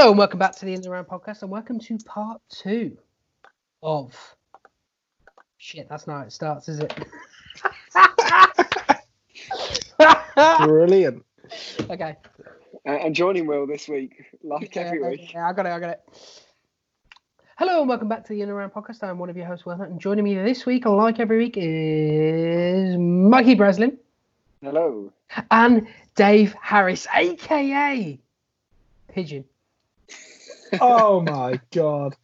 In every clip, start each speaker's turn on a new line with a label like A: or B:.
A: Hello and welcome back to the In the Round podcast and welcome to part two of shit. That's not how it starts, is it?
B: Brilliant.
A: okay.
C: Uh, and joining Will this week, like
A: Yeah,
C: every week.
A: yeah, I got it. I got it. Hello and welcome back to the In and Around podcast. I'm one of your hosts, Will Hunt, and joining me this week, like every week, is Mikey Breslin
C: Hello.
A: and Dave Harris, aka Pigeon.
B: Oh my god.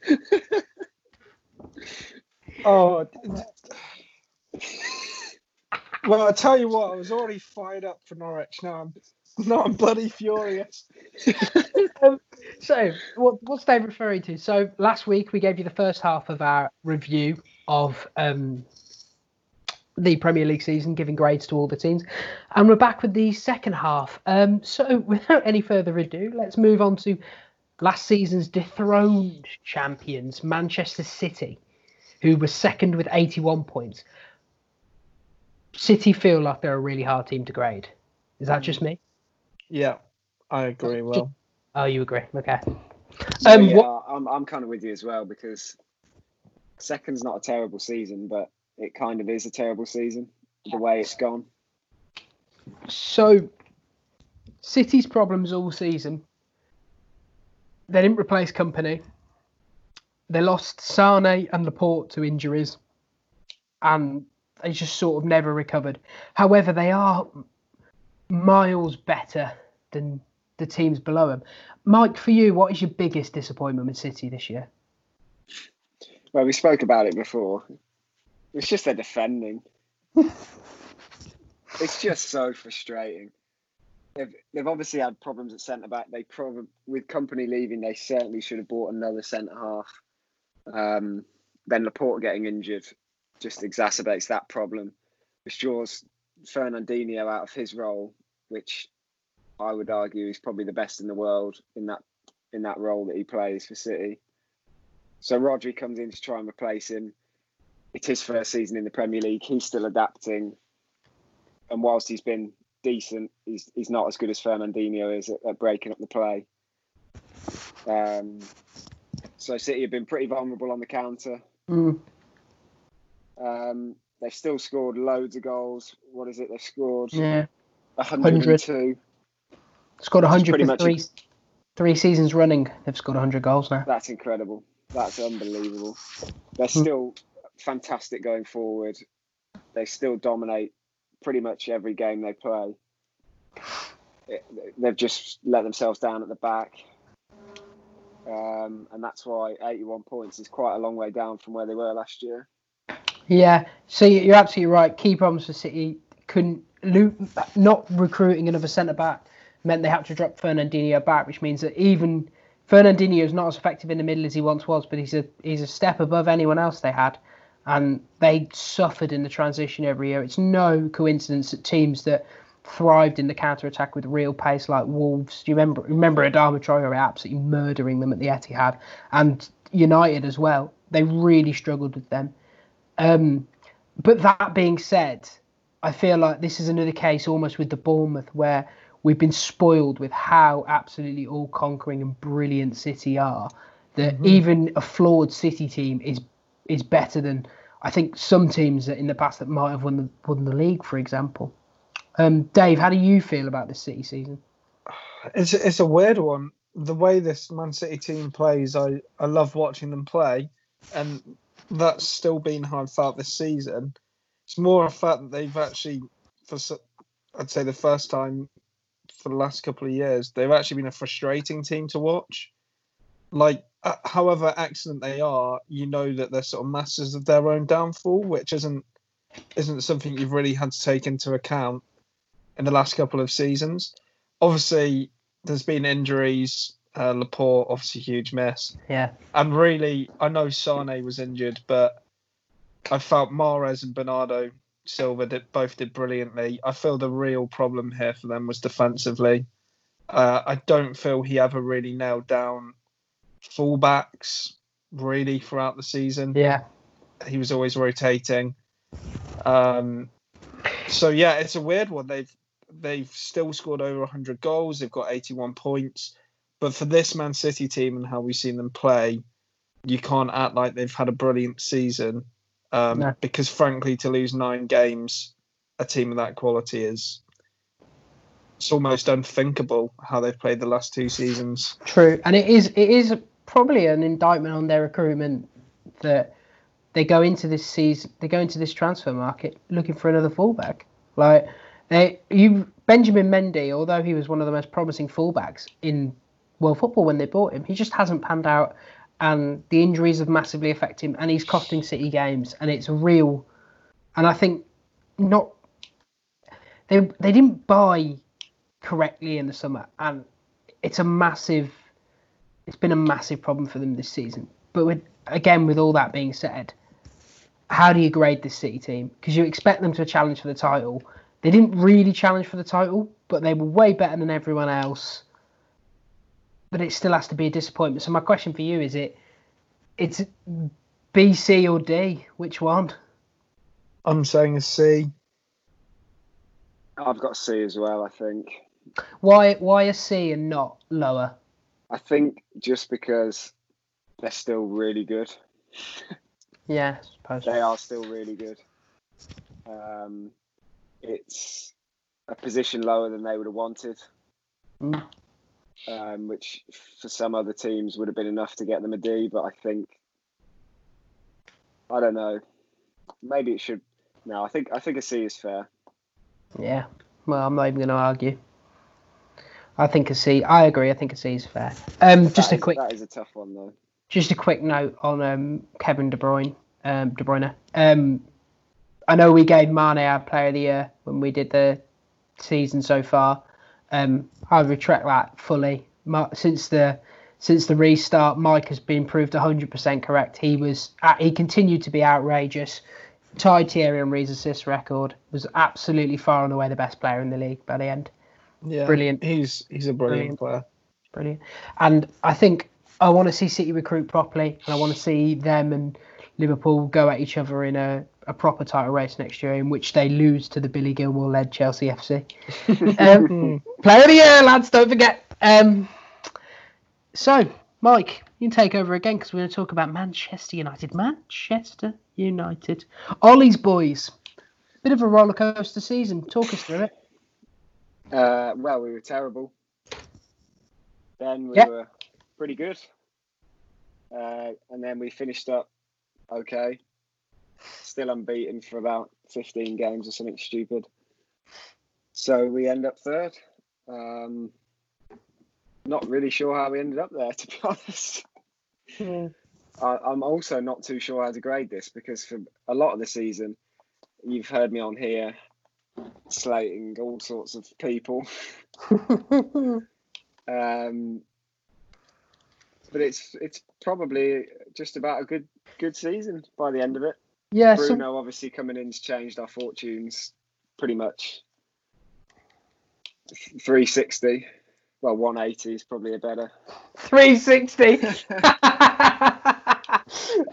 B: Oh. Well, I tell you what, I was already fired up for Norwich. Now I'm, now I'm bloody furious.
A: So, what, what's Dave referring to? So, last week we gave you the first half of our review of um, the Premier League season, giving grades to all the teams, and we're back with the second half. Um, so, without any further ado, let's move on to last season's dethroned champions, Manchester City, who were second with 81 points. City feel like they're a really hard team to grade. Is that just me?
B: Yeah, I agree. Well,
A: Oh, you agree? Okay.
C: So,
A: Um,
C: yeah,
A: what-
C: I'm, I'm kind of with you as well because second's not a terrible season, but it kind of is a terrible season the way it's gone.
A: So, City's problems all season. They didn't replace Kompany. They lost Sane and Laporte to injuries, and they just sort of never recovered. However, they are miles better than the teams below them. Mike, for you, what is your biggest disappointment with City this year?
C: Well, we spoke about it before. It's just their defending. it's just so frustrating. They've, they've obviously had problems at centre back. They probably, with Kompany leaving, they certainly should have bought another centre half. Um, then Laporte getting injured just exacerbates that problem, which draws Fernandinho out of his role, which I would argue is probably the best in the world in that in that role that he plays for City. So Rodri comes in to try and replace him. It's his first season in the Premier League. He's still adapting, and whilst he's been decent, he's he's not as good as Fernandinho is at, at breaking up the play. Um, so City have been pretty vulnerable on the counter.
A: Mm.
C: Um, they've still scored loads of goals. What is it? They've scored
A: Yeah,
C: 102.
A: scored
C: Which
A: 100 for three, three seasons running. They've scored 100 goals now.
C: That's incredible. That's unbelievable. They're
A: Hmm.
C: still fantastic going forward. They still dominate pretty much every game they play. They've just let themselves down at the back. Um, and that's why 81 points is quite a long way down from where they were last year.
A: Yeah, so you- you're absolutely right. Key problems for City couldn't not recruiting another centre back meant they had to drop Fernandinho back, which means that even Fernandinho is not as effective in the middle as he once was, but he's a he's a step above anyone else they had, and they suffered in the transition every year. It's no coincidence that teams that thrived in the counter attack with real pace like Wolves. Do you remember remember Adama Traore absolutely murdering them at the Etihad, and United as well. They really struggled with them. Um, but that being said, I feel like this is another case almost with the Bournemouth where we've been spoiled with how absolutely all conquering and brilliant City are. That even a flawed City team is is better than I think some teams in the past that might have won the won the league, for example. Um, Dave, how do you feel about this City season?
B: it's it's a weird one. The way this Man City team plays, I I love watching them play, and that's still been how I felt this season. It's more a fact that they've actually, for I'd say the first time for the last couple of years, they've actually been a frustrating team to watch. Like, uh, however excellent they are, you know that they're sort of masters of their own downfall, which isn't isn't something you've really had to take into account in the last couple of seasons. Obviously, there's been injuries. Uh, Laporte, obviously, huge miss.
A: Yeah,
B: And really, I know Sane was injured, but I felt Mahrez and Bernardo Silva did, both did brilliantly. I feel the real problem here for them was defensively. Uh, I don't feel he ever really nailed down fullbacks really throughout the season.
A: yeah,
B: He was always rotating. Um, so yeah, it's a weird one. They've they've still scored over 100 goals. They've got 81 points, But for this Man City team and how we've seen them play, you can't act like they've had a brilliant season. Um,
A: No.
B: Because frankly, to lose nine games, a team of that quality is it's almost unthinkable how they've played the last two seasons.
A: True, and it is it is probably an indictment on their recruitment that they go into this season, they go into this transfer market looking for another fullback. Like they, you Benjamin Mendy, although he was one of the most promising fullbacks in world football when they bought him, he just hasn't panned out, and the injuries have massively affected him, and he's costing City games, and it's real, and I think not. They they didn't buy correctly in the summer, and it's a massive it's been a massive problem for them this season. But with again, with all that being said, how do you grade this City team? Because you expect them to challenge for the title. They didn't really challenge for the title, but they were way better than everyone else. But it still has to be a disappointment. So my question for you is: it it's B, C, or D? Which one?
B: I'm saying a C.
C: I've got C as well. I think.
A: Why why a C and not lower?
C: I think just because they're still really good.
A: Yeah.
C: They are still really good. Um, it's a position lower than they would have wanted,
A: Mm.
C: um, which for some other teams would have been enough to get them a D. But I think I don't know. Maybe it should. No, I think I think a C is fair.
A: Yeah. Well, I'm not even going to argue. I think a C. I agree. I think a C is fair. Um, just a quick,
C: That is a tough one though.
A: just a quick note on um, Kevin De Bruyne. Um, De Bruyne. Um, I know we gave Mane our Player of the Year when we did the season so far. Um, I retract that fully. Ma- Since the since the restart, Mike has been proved 100% correct. He was uh, he continued to be outrageous. Tied Thierry Henry's assist record. Was absolutely far and away the best player in the league by the end.
B: Yeah,
A: Brilliant.
B: He's he's a brilliant, player.
A: Brilliant. And I think I want to see City recruit properly, and I want to see them and Liverpool go at each other in a, a proper title race next year, in which they lose to the Billy Gilmour led Chelsea FC. Um, player of the year, lads, don't forget. Um, so, Mike, you can take over again because we're going to talk about Manchester United. Manchester United. Ollie's boys. Bit of a roller coaster season. Talk us through it.
C: Uh, well, we were terrible. Then we
A: Yep.
C: were pretty good. Uh, and then we finished up okay. Still unbeaten for about 15 games or something stupid. So we end up third. Um, not really sure how we ended up there, to be honest. I, I'm also not too sure how to grade this because for a lot of the season, you've heard me on here slating all sorts of people. Um, but it's it's probably just about a good good season by the end of it.
A: yeah, so
C: Bruno obviously coming in's changed our fortunes pretty much. 360. Well, 180 is probably a better.
A: 360.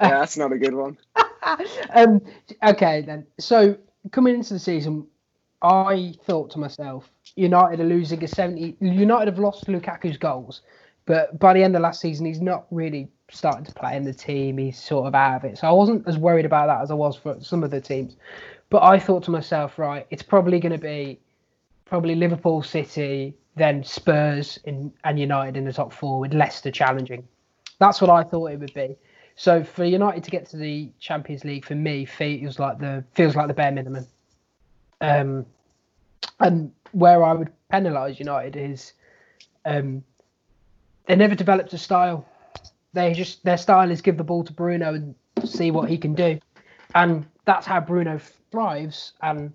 C: Yeah, that's not a good one.
A: um, okay, then. So coming into the season, I thought to myself, United are losing a 70. United have lost Lukaku's goals, but by the end of last season, he's not really starting to play in the team. He's sort of out of it. So I wasn't as worried about that as I was for some of the teams. But I thought to myself, right, it's probably going to be probably Liverpool, City, then Spurs in, and United in the top four with Leicester challenging. That's what I thought it would be. So for United to get to the Champions League for me feels like the feels like the bare minimum. Um, and where I would penalise United is um, they never developed a style. They just their style is give the ball to Bruno and see what he can do, and that's how Bruno thrives, and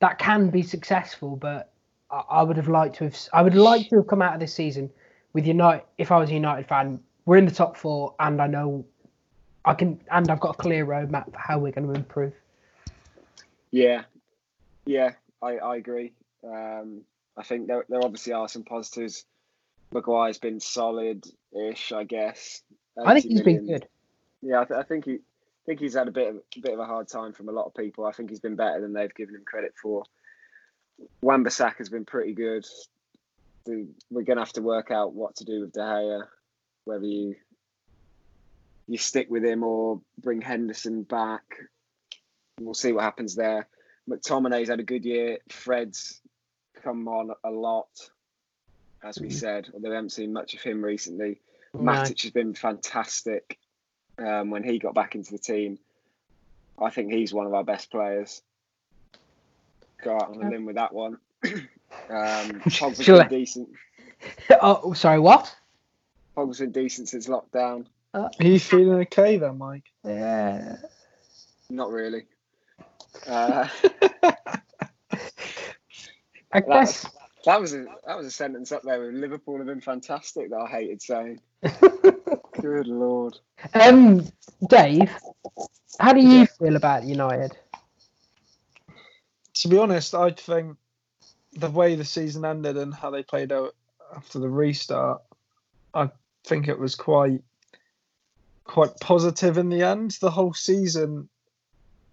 A: that can be successful. But I, I would have liked to have I would like to have come out of this season with United. If I was a United fan, we're in the top four, and I know I can, and I've got a clear roadmap for how we're going to improve.
C: Yeah, yeah, I, I agree. Um, I think there, there obviously are some positives. Maguire's been solid-ish, I guess.
A: I think
C: 80
A: he's been good.
C: Yeah, I, th- I think he think he's had a bit of a bit of a hard time from a lot of people. I think he's been better than they've given him credit for. Wan-Bissaka has been pretty good. we're going to have to work out what to do with De Gea, whether you you stick with him or bring Henderson back. We'll see what happens there. McTominay's had a good year. Fred's come on a lot, as we
A: Mm.
C: said, although we haven't seen much of him recently.
A: No.
C: Matic has been fantastic um, when he got back into the team. I think he's one of our best players. Go out on a limb with that one. um, Pogba's
A: Sure.
C: been decent.
A: oh, sorry, what?
C: Pogba's been decent since lockdown.
B: Are you feeling okay then, Mike?
A: Yeah.
C: Not really. Uh,
A: I guess.
C: that was a that was a sentence up there with Liverpool have been fantastic that I hated saying. Good lord.
A: um, Dave, how do you
B: Yeah.
A: feel about United?
B: To be honest, I think the way the season ended and how they played out after the restart, I think it was quite quite positive in the end. The whole season,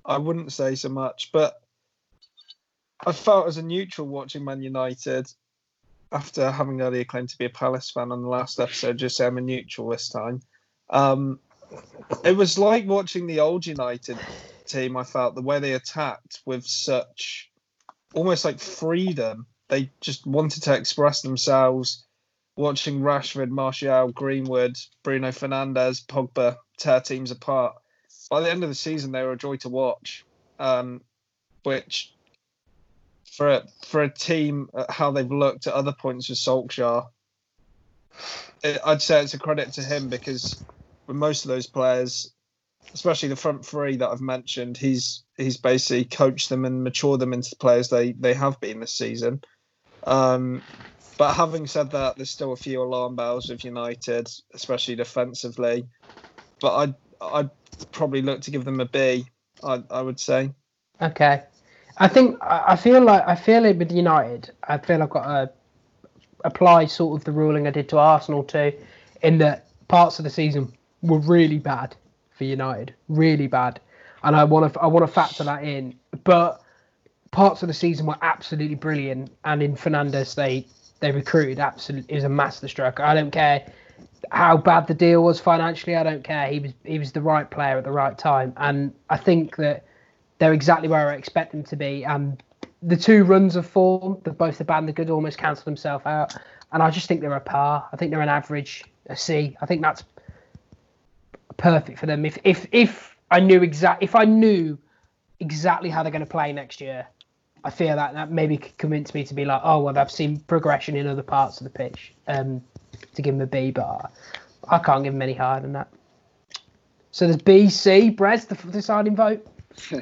B: I wouldn't say so much, but I felt as a neutral watching Man United after having earlier claimed to be a Palace fan on the last episode. Just say I'm a neutral this time. Um, it was like watching the old United team. I felt the way they attacked with such almost like freedom. They just wanted to express themselves. Watching Rashford, Martial, Greenwood, Bruno Fernandes, Pogba tear teams apart. By the end of the season, they were a joy to watch. Um, which, for a, for a team, uh, how they've looked at other points with Solskjaer, it, I'd say it's a credit to him because with most of those players, especially the front three that I've mentioned, he's he's basically coached them and matured them into the players they they have been this season. Um, but having said that, there's still a few alarm bells with United, especially defensively. But I'd I'd probably look to give them a B. I I would say.
A: Okay. I think I feel like I feel it with United. I feel I've got to apply sort of the ruling I did to Arsenal too, in that parts of the season were really bad for United, really bad, and I want to I want to factor that in. But parts of the season were absolutely brilliant, and in Fernandes they they recruited absolutely. Was a masterstroke. I don't care how bad the deal was financially. I don't care. He was he was the right player at the right time, and I think that they're exactly where I expect them to be. And the two runs of form, the both the bad and the good, almost cancel themselves out. And I just think they're a par. I think they're an average, a C. I think that's perfect for them. If if if I knew exact, if I knew exactly how they're going to play next year, I feel that that maybe could convince me to be like, oh well, I've seen progression in other parts of the pitch. Um, to give him a B, but I, can't give him any higher than that. So there's B, C, Brez, the deciding vote.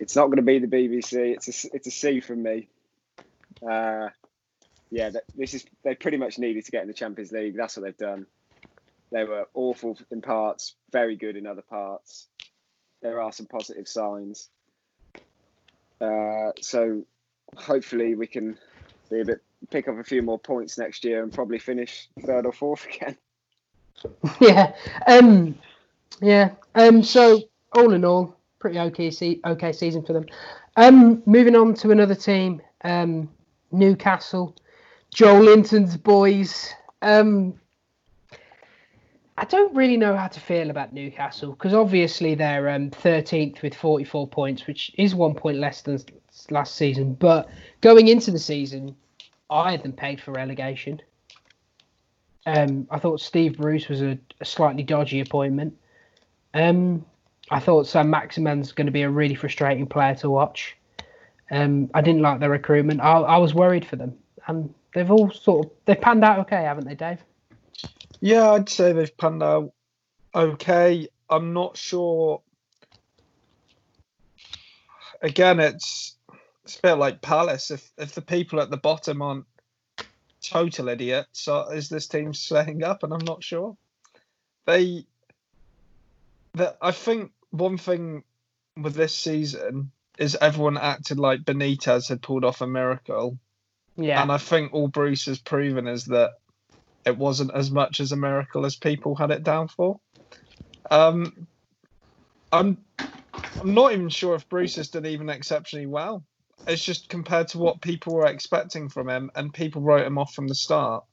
C: It's not going to be the BBC. It's a it's a C from me. Uh, yeah, this is they pretty much needed to get in the Champions League. That's what they've done. They were awful in parts, very good in other parts. There are some positive signs. Uh, so hopefully we can be a bit pick up a few more points next year and probably finish third or fourth again.
A: yeah. Um. Yeah. Um. So all in all, pretty okay. Se- okay season for them. Um. Moving on to another team. Um. Newcastle. Joelinton's boys. Um. I don't really know how to feel about Newcastle because obviously they're um, 13th with 44 points, which is one point less than last season. But going into the season, I had them pegged for relegation. Um, I thought Steve Bruce was a, a slightly dodgy appointment. Um, I thought Saint-Maximin's going to be a really frustrating player to watch. Um, I didn't like their recruitment. I, I was worried for them, and they've all sort of they've panned out okay, haven't they, Dave?
B: Yeah, I'd say they've panned out okay. I'm not sure. Again, it's it's a bit like Palace. If if the people at the bottom aren't total idiots, so is this team staying up? And I'm not sure. They, that I think one thing with this season is everyone acted like Benitez had pulled off a miracle,
A: Yeah,
B: and I think all Bruce has proven is that it wasn't as much as a miracle as people had it down for. Um, I'm I'm not even sure if Bruce has done even exceptionally well. It's just compared to what people were expecting from him, and people wrote him off from the start.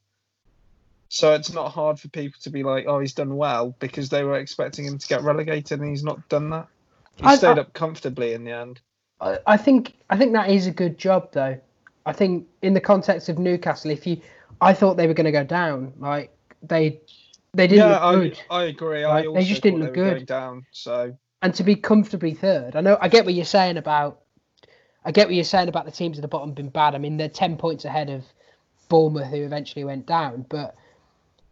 B: So it's not hard for people to be like, "Oh, he's done well," because they were expecting him to get relegated, and he's not done that. He
A: I-
B: stayed
A: I-
B: up comfortably in the end.
A: I, I think I think that is a good job though. I think in the context of Newcastle, if you, I thought they were going to go down. Like they, they didn't
B: yeah,
A: look
B: I,
A: good.
B: I agree.
A: Like,
B: I
A: they just didn't look good.
B: down. So
A: and to be comfortably third. I know I get what you're saying about I get what you're saying about the teams at the bottom being bad. I mean they're ten points ahead of Bournemouth who eventually went down, but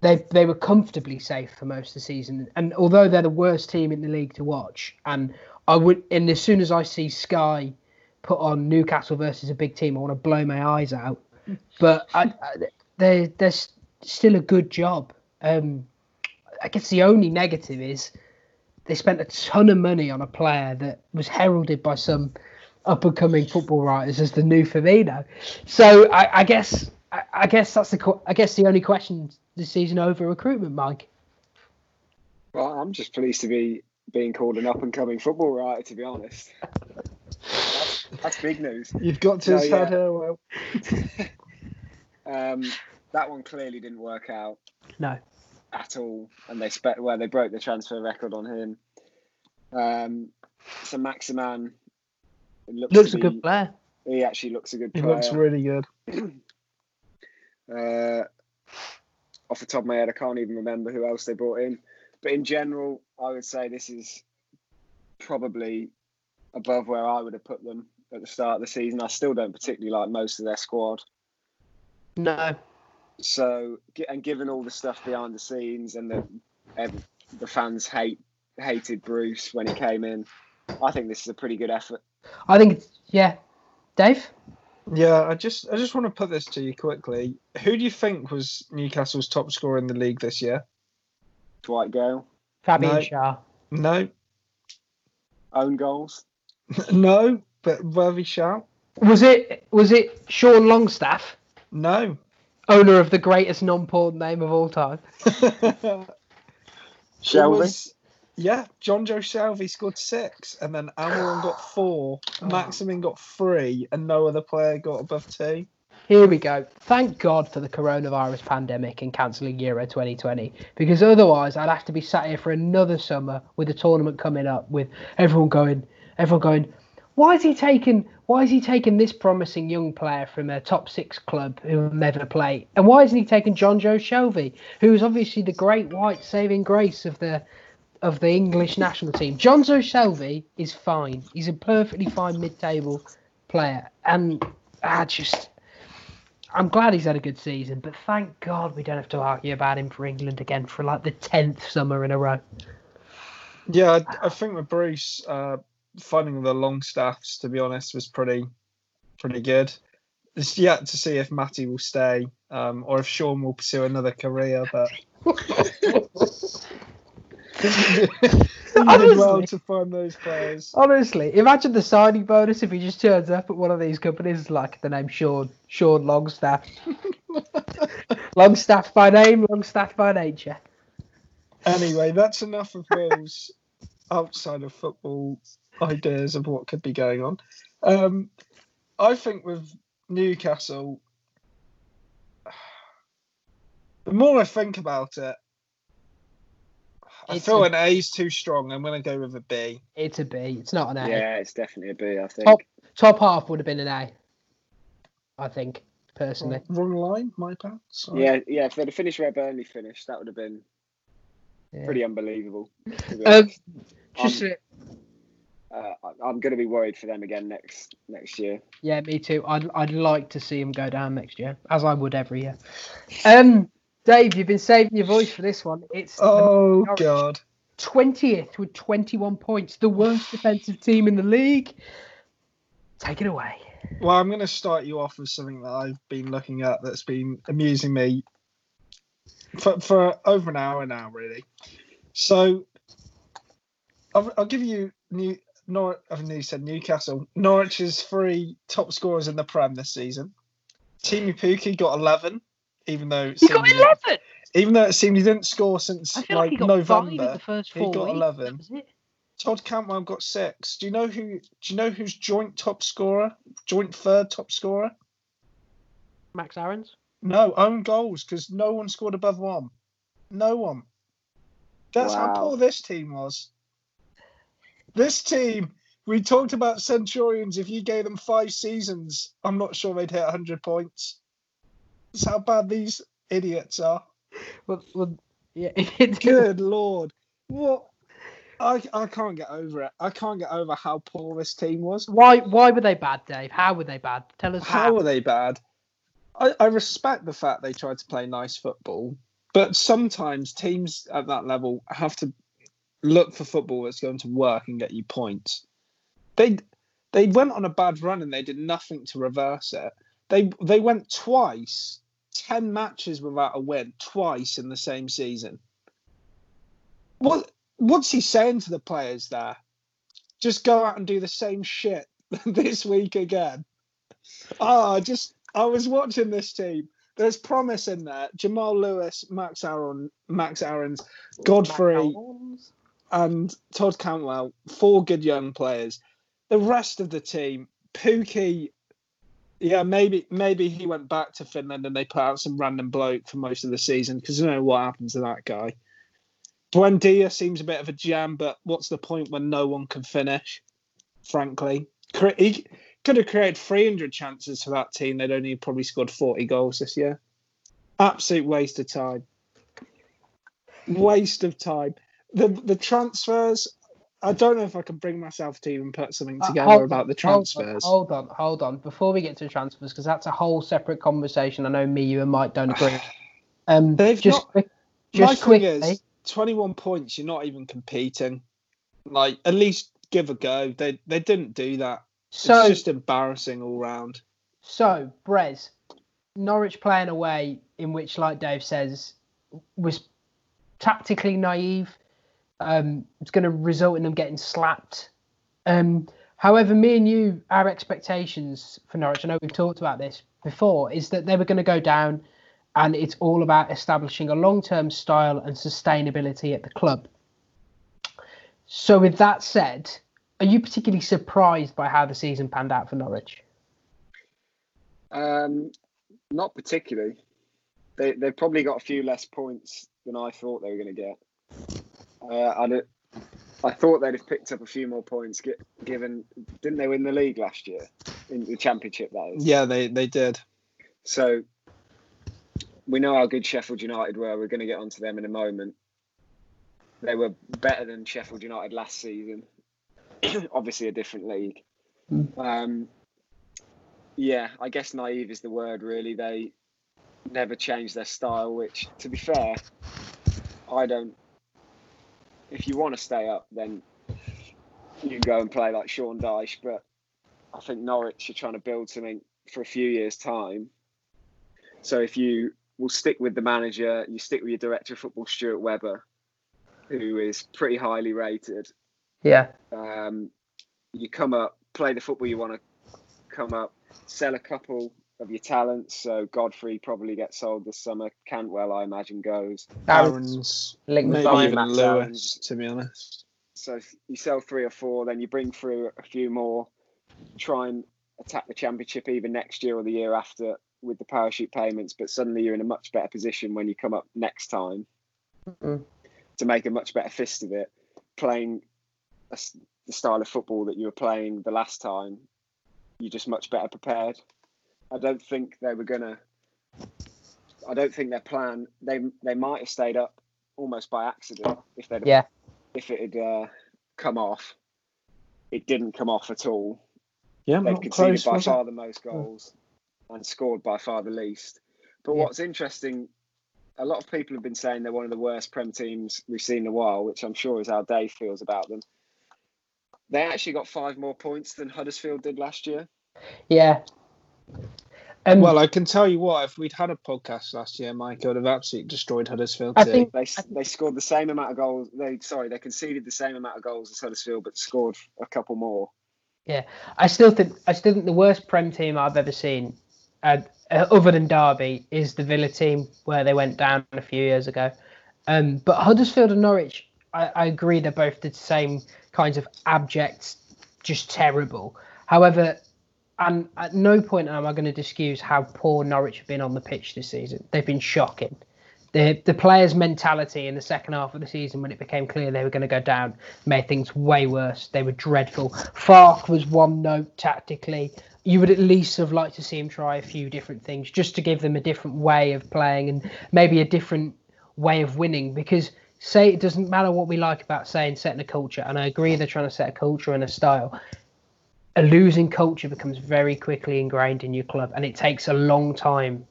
A: they they were comfortably safe for most of the season. And although they're the worst team in the league to watch, and I would and as soon as I see Sky put on Newcastle versus a big team, I want to blow my eyes out. But I, I, they they're still a good job. Um, I guess the only negative is they spent a ton of money on a player that was heralded by some up and coming football writers as the new Firmino. So I, I guess I, I guess that's the I guess the only question this season over recruitment, Mike.
C: Well, I'm just pleased to be being called an up and coming football writer. To be honest, that's, that's big news.
B: you've got to
C: No, yeah.
B: head here. Well,
C: Um, that one clearly didn't work out
A: No,
C: at all, and they spe- well they broke the transfer record on him. Um, so Maximin looks,
A: looks a
C: be-
A: good player.
C: He actually looks a good
B: he looks really good.
C: Uh, off the top of my head, I can't even remember who else they brought in. But in general, I would say this is probably above where I would have put them at the start of the season. I still don't particularly like most of their squad.
A: No,
C: So, and given all the stuff behind the scenes and the ev- the fans hate hated Bruce when he came in, I think this is a pretty good effort.
A: I think it's yeah. Dave,
B: Yeah, I just I just want to put this to you quickly. Who do you think was Newcastle's top scorer in the league this year?
C: Dwight Gayle,
A: Fabian
B: No.
A: Shah.
B: No,
C: own goals.
B: no, but worthy shout.
A: Was it was it Sean Longstaff,
B: No.
A: owner of the greatest non-porn name of all time?
B: It
C: Shelvey.
B: was- yeah, Jonjo Shelvey scored six, and then Almiron got four. Maximin got three, and no other player got above two.
A: Here we go. Thank God for the coronavirus pandemic and cancelling Euro 2020, because otherwise I'd have to be sat here for another summer with the tournament coming up, with everyone going, everyone going, why is he taking, why is he taking this promising young player from a top six club who will never play, and why isn't he taking Jonjo Shelvey, who is obviously the great white saving grace of the of the English national team? John Shelvey is fine. He's a perfectly fine mid-table player, and I just. I'm glad he's had a good season, but thank God we don't have to argue about him for England again for like the tenth summer in a row.
B: Yeah, I, I think with Bruce, uh, finding the Longstaffs, to be honest, was pretty, pretty good. It's yet to see if Matty will stay um, or if Sean will pursue another career, but well
A: Honestly.
B: to find those players.
A: Honestly, imagine the signing bonus if he just turns up at one of these companies like the name Sean Sean Longstaff. Longstaff by name, Longstaff by nature.
B: Anyway, that's enough of those outside of football ideas of what could be going on. Um, I think with Newcastle, the more I think about it, I
A: It's
B: feel
A: a-
B: an A is too strong. I'm going to go with a B.
A: It's a B. It's not an A.
C: Yeah, it's definitely a B. I think.
A: Top top half would have been an A. I think personally.
B: Wrong line, my bad. Sorry.
C: Yeah, yeah. If they'd have finished where Burnley finished, that would have been
A: Yeah.
C: pretty unbelievable.
A: Um, just
C: Um,
A: uh,
C: uh, I- I'm going to be worried for them again next next year.
A: Yeah, me too. I'd I'd like to see them go down next year, as I would every year. Um, Dave, you've been saving your voice for this one. It's
B: Oh God.
A: twentieth with twenty one points, the worst defensive team in the league. Take it away.
B: Well, I'm going to start you off with something that I've been looking at that's been amusing me for, for over an hour now, really. So, I'll, I'll give you New Nor. I've nearly said Newcastle. Norwich's three top scorers in the Prem this season. Teemu Pukki got 11, even though it
A: He
B: seemed
A: got
B: he didn't-
A: eleven.
B: even though it seemed he didn't score since like,
A: like he got five in
B: November.
A: the first
B: he got
A: weeks.
B: 11.
A: That was it.
B: Todd Cantwell got six. Do you know who? Do you know who's joint top scorer? Joint third top scorer?
A: Max Aarons.
B: No, own goals because no one scored above one. No one. That's how poor this team was. This team, we talked about Centurions. If you gave them five seasons, I'm not sure they'd hit 100 points. That's how bad these idiots are.
A: Well, well yeah.
B: Good lord. What? I, I can't get over it. I can't get over how poor this team was.
A: why why were they bad, Dave? How were they bad? Tell us
B: How were they bad? I, I respect the fact they tried to play nice football, but sometimes teams at that level have to look for football that's going to work and get you points. They they went on a bad run and they did nothing to reverse it. They they went twice, ten matches without a win, twice in the same season. What what's he saying to the players there? Just go out and do the same shit this week again. Ah, just I was watching this team. There's promise in there. Jamal Lewis, Max Aaron, Max Aarons, Godfrey, and Todd Cantwell, four good young players. The rest of the team, Pukki, yeah, maybe maybe he went back to Finland and they put out some random bloke for most of the season because you know what happens to that guy. Buendia seems a bit of a jam, but what's the point when no one can finish? Frankly, he could have created 300 chances for that team. They'd only probably scored 40 goals this year. Absolute waste of time. Waste of time. The the transfers. I don't know if I can bring myself to even put something
A: Uh,
B: together
A: hold
B: about
A: on,
B: the transfers.
A: Hold on, hold on. Before we get to transfers, because that's a whole separate conversation. I know me, you, and Mike don't agree. Um,
B: They've
A: just
B: not-
A: quick,
B: My
A: just
B: thing
A: quickly.
B: is, 21 points. You're not even competing. Like at least give a go. They they didn't do that.
A: so
B: it's just embarrassing all round.
A: So, Brez, Norwich playing away, in which, like Dave says, was tactically naive. Um, it's going to result in them getting slapped. Um, however, me and you, our expectations for Norwich, I know we've talked about this before, is that they were going to go down and it's all about establishing a long term style and sustainability at the club. So, with that said, are you particularly surprised by how the season panned out for Norwich?
C: Um, not particularly. They they've probably got a few less points than I thought they were going to get. Uh, I I thought they'd have picked up a few more points. Given didn't they win the league last year in the championship? That is.
B: Yeah, they they did.
C: So we know how good Sheffield United were. We're going to get onto them in a moment. They were better than Sheffield United last season. Obviously, a different league.
A: Mm.
C: Um, yeah, I guess naive is the word. Really, they never changed their style. Which, to be fair, I don't. If you want to stay up, then you can go and play like Sean Dyche. But I think Norwich are trying to build something for a few years' time. So if you will stick with the manager, you stick with your director of football, Stuart Webber, who is pretty highly rated.
A: Yeah.
C: Um, you come up, play the football you want to come up, sell a couple of your talents. So Godfrey probably gets sold this summer. Cantwell, I imagine, goes.
B: Aaron's
A: linked with
B: maybe even
C: Max
B: Lewis,
C: Aarons.
B: to be honest.
C: So you sell three or four, then you bring through a few more, try and attack the championship even next year or the year after with the parachute payments. But suddenly you're in a much better position when you come up next time
A: Mhm.
C: to make a much better fist of it, playing a s the style of football that you were playing the last time. You're just much better prepared. I don't think they were gonna. I don't think their plan. They they might have stayed up almost by accident if they'd
A: Yeah.
C: if it had uh, come off. It didn't come off at all.
B: Yeah,
C: They've
B: not
C: conceded
B: close,
C: by
B: was it?
C: far the most goals and scored by far the least. But
A: Yeah.
C: what's interesting, a lot of people have been saying they're one of the worst Prem teams we've seen in a while, which I'm sure is how Dave feels about them. They actually got five more points than Huddersfield did last year.
A: Yeah. Um,
B: Well, I can tell you what, if we'd had a podcast last year, Mike, I would have absolutely destroyed Huddersfield
A: I
B: too.
A: think
C: They they scored the same amount of goals. They sorry, they conceded the same amount of goals as Huddersfield, but scored a couple more.
A: Yeah, I still think I still think the worst Prem team I've ever seen, uh, uh, other than Derby, is the Villa team where they went down a few years ago. Um, but Huddersfield and Norwich, I, I agree they're both the same kinds of abject, just terrible. However, and at no point am I going to excuse how poor Norwich have been on the pitch this season. They've been shocking. The the players' mentality in the second half of the season, when it became clear they were going to go down, made things way worse. They were dreadful. Farke was one note tactically. You would at least have liked to see him try a few different things, just to give them a different way of playing and maybe a different way of winning. Because say it doesn't matter what we like about saying setting a culture, and I agree they're trying to set a culture and a style a losing culture becomes very quickly ingrained in your club, and it takes a long time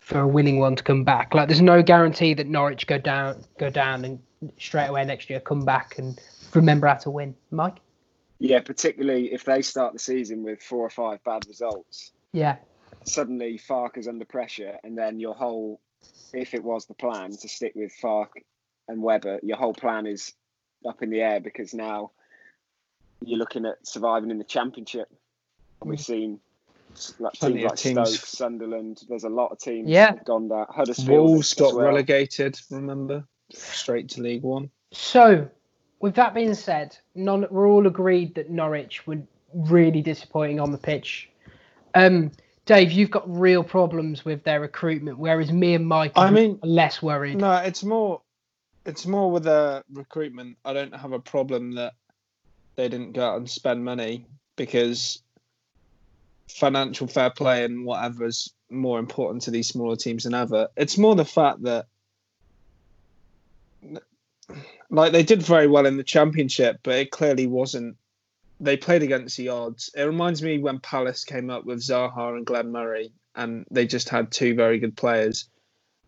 A: for a winning one to come back. Like there's no guarantee that Norwich go down, go down, and straight away next year come back and remember how to win. Mike.
C: Yeah, particularly if they start the season with four or five bad results.
A: Yeah.
C: Suddenly Farke is under pressure, and then your whole, if it was the plan to stick with Farke and Webber, your whole plan is up in the air because now you're looking at surviving in the championship. And We've seen like teams like teams. Stoke, Sunderland. There's a lot of teams
A: yeah.
C: gone down. Huddersfield.
B: Wolves got well. relegated. Remember, straight to League One.
A: So, with that being said, non, we're all agreed that Norwich were really disappointing on the pitch. Um, Dave, you've got real problems with their recruitment, whereas me and Mike I mean, less worried.
B: No, it's more, it's more with the recruitment. I don't have a problem that they didn't go out and spend money because financial fair play and whatever is more important to these smaller teams than ever. It's more the fact that like they did very well in the championship, but it clearly wasn't. They played against the odds. It reminds me when Palace came up with Zaha and Glenn Murray, and they just had two very good players.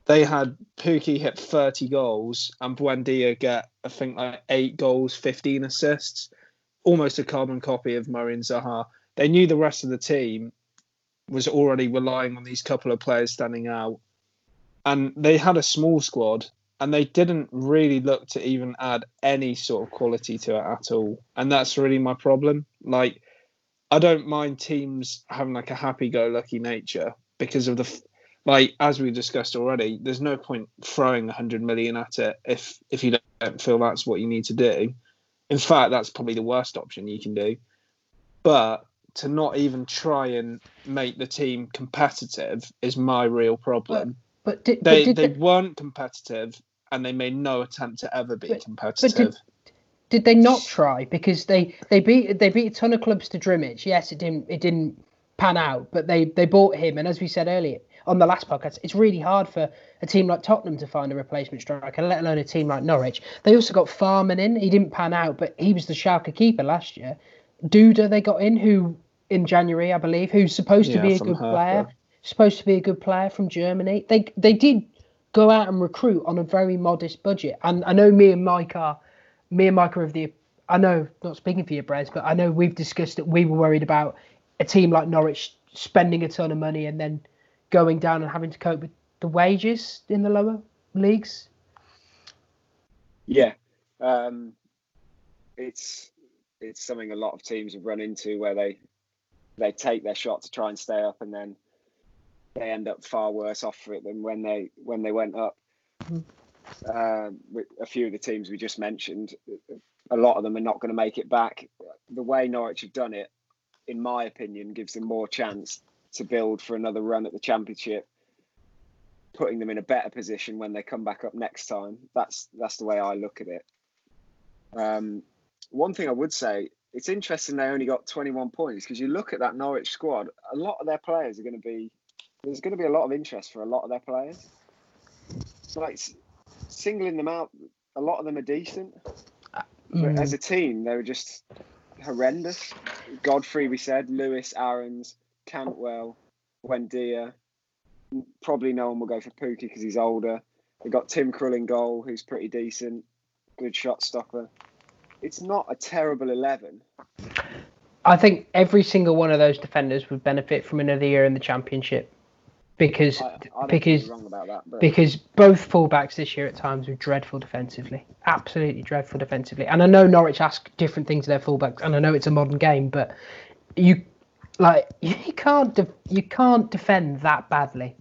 B: They had Pukki hit 30 goals and Buendia get, I think, like eight goals, 15 assists almost a carbon copy of Murray and Zaha. They knew the rest of the team was already relying on these couple of players standing out. And they had a small squad and they didn't really look to even add any sort of quality to it at all. And that's really my problem. Like, I don't mind teams having like a happy go lucky nature because of the, like, as we discussed already, there's no point throwing 100 million at it if, if you don't feel that's what you need to do. In fact, that's probably the worst option you can do. But to not even try and make the team competitive is my real problem.
A: But, but did,
B: they
A: but
B: they
A: the,
B: weren't competitive, and they made no attempt to ever be but, competitive.
A: Did, did they not try? Because they, they beat they beat a ton of clubs to Drmić. Yes, it didn't it didn't pan out, but they they bought him, and as we said earlier on the last podcast, it's really hard for a team like Tottenham to find a replacement striker, let alone a team like Norwich. They also got Fährmann in. He didn't pan out, but he was the Schalke keeper last year. Duda they got in, who in January, I believe, who's supposed yeah, to be a good player, supposed to be a good player from Germany. They they did go out and recruit on a very modest budget, and I know me and Mike are me and Mike are of the. I know, not speaking for you, Brez, but I know we've discussed that we were worried about a team like Norwich spending a ton of money and then going down and having to cope with the wages in the lower leagues?
C: Yeah, um, it's it's something a lot of teams have run into where they they take their shot to try and stay up, and then they end up far worse off for it than when they when they went up. Mm-hmm. Uh, with a few of the teams we just mentioned, a lot of them are not going to make it back. The way Norwich have done it, in my opinion, gives them more chance to build for another run at the championship, putting them in a better position when they come back up next time. That's that's the way I look at it. Um, one thing I would say, it's interesting they only got 21 points because you look at that Norwich squad, a lot of their players are going to be there's going to be a lot of interest for a lot of their players. So like singling them out, a lot of them are decent. Mm. As a team, they were just horrendous. Godfrey, we said, Lewis, Aarons, Cantwell, Buendia. Probably no one will go for Pukki because he's older. They've got Tim Krul in goal, who's pretty decent, good shot stopper. It's not a terrible 11.
A: I think every single one of those defenders would benefit from another year in the championship because
C: I, I
A: because
C: that,
A: because both fullbacks this year at times were dreadful defensively, absolutely dreadful defensively. And I know Norwich ask different things of their fullbacks, and I know it's a modern game, but you like you can't de- you can't defend that badly.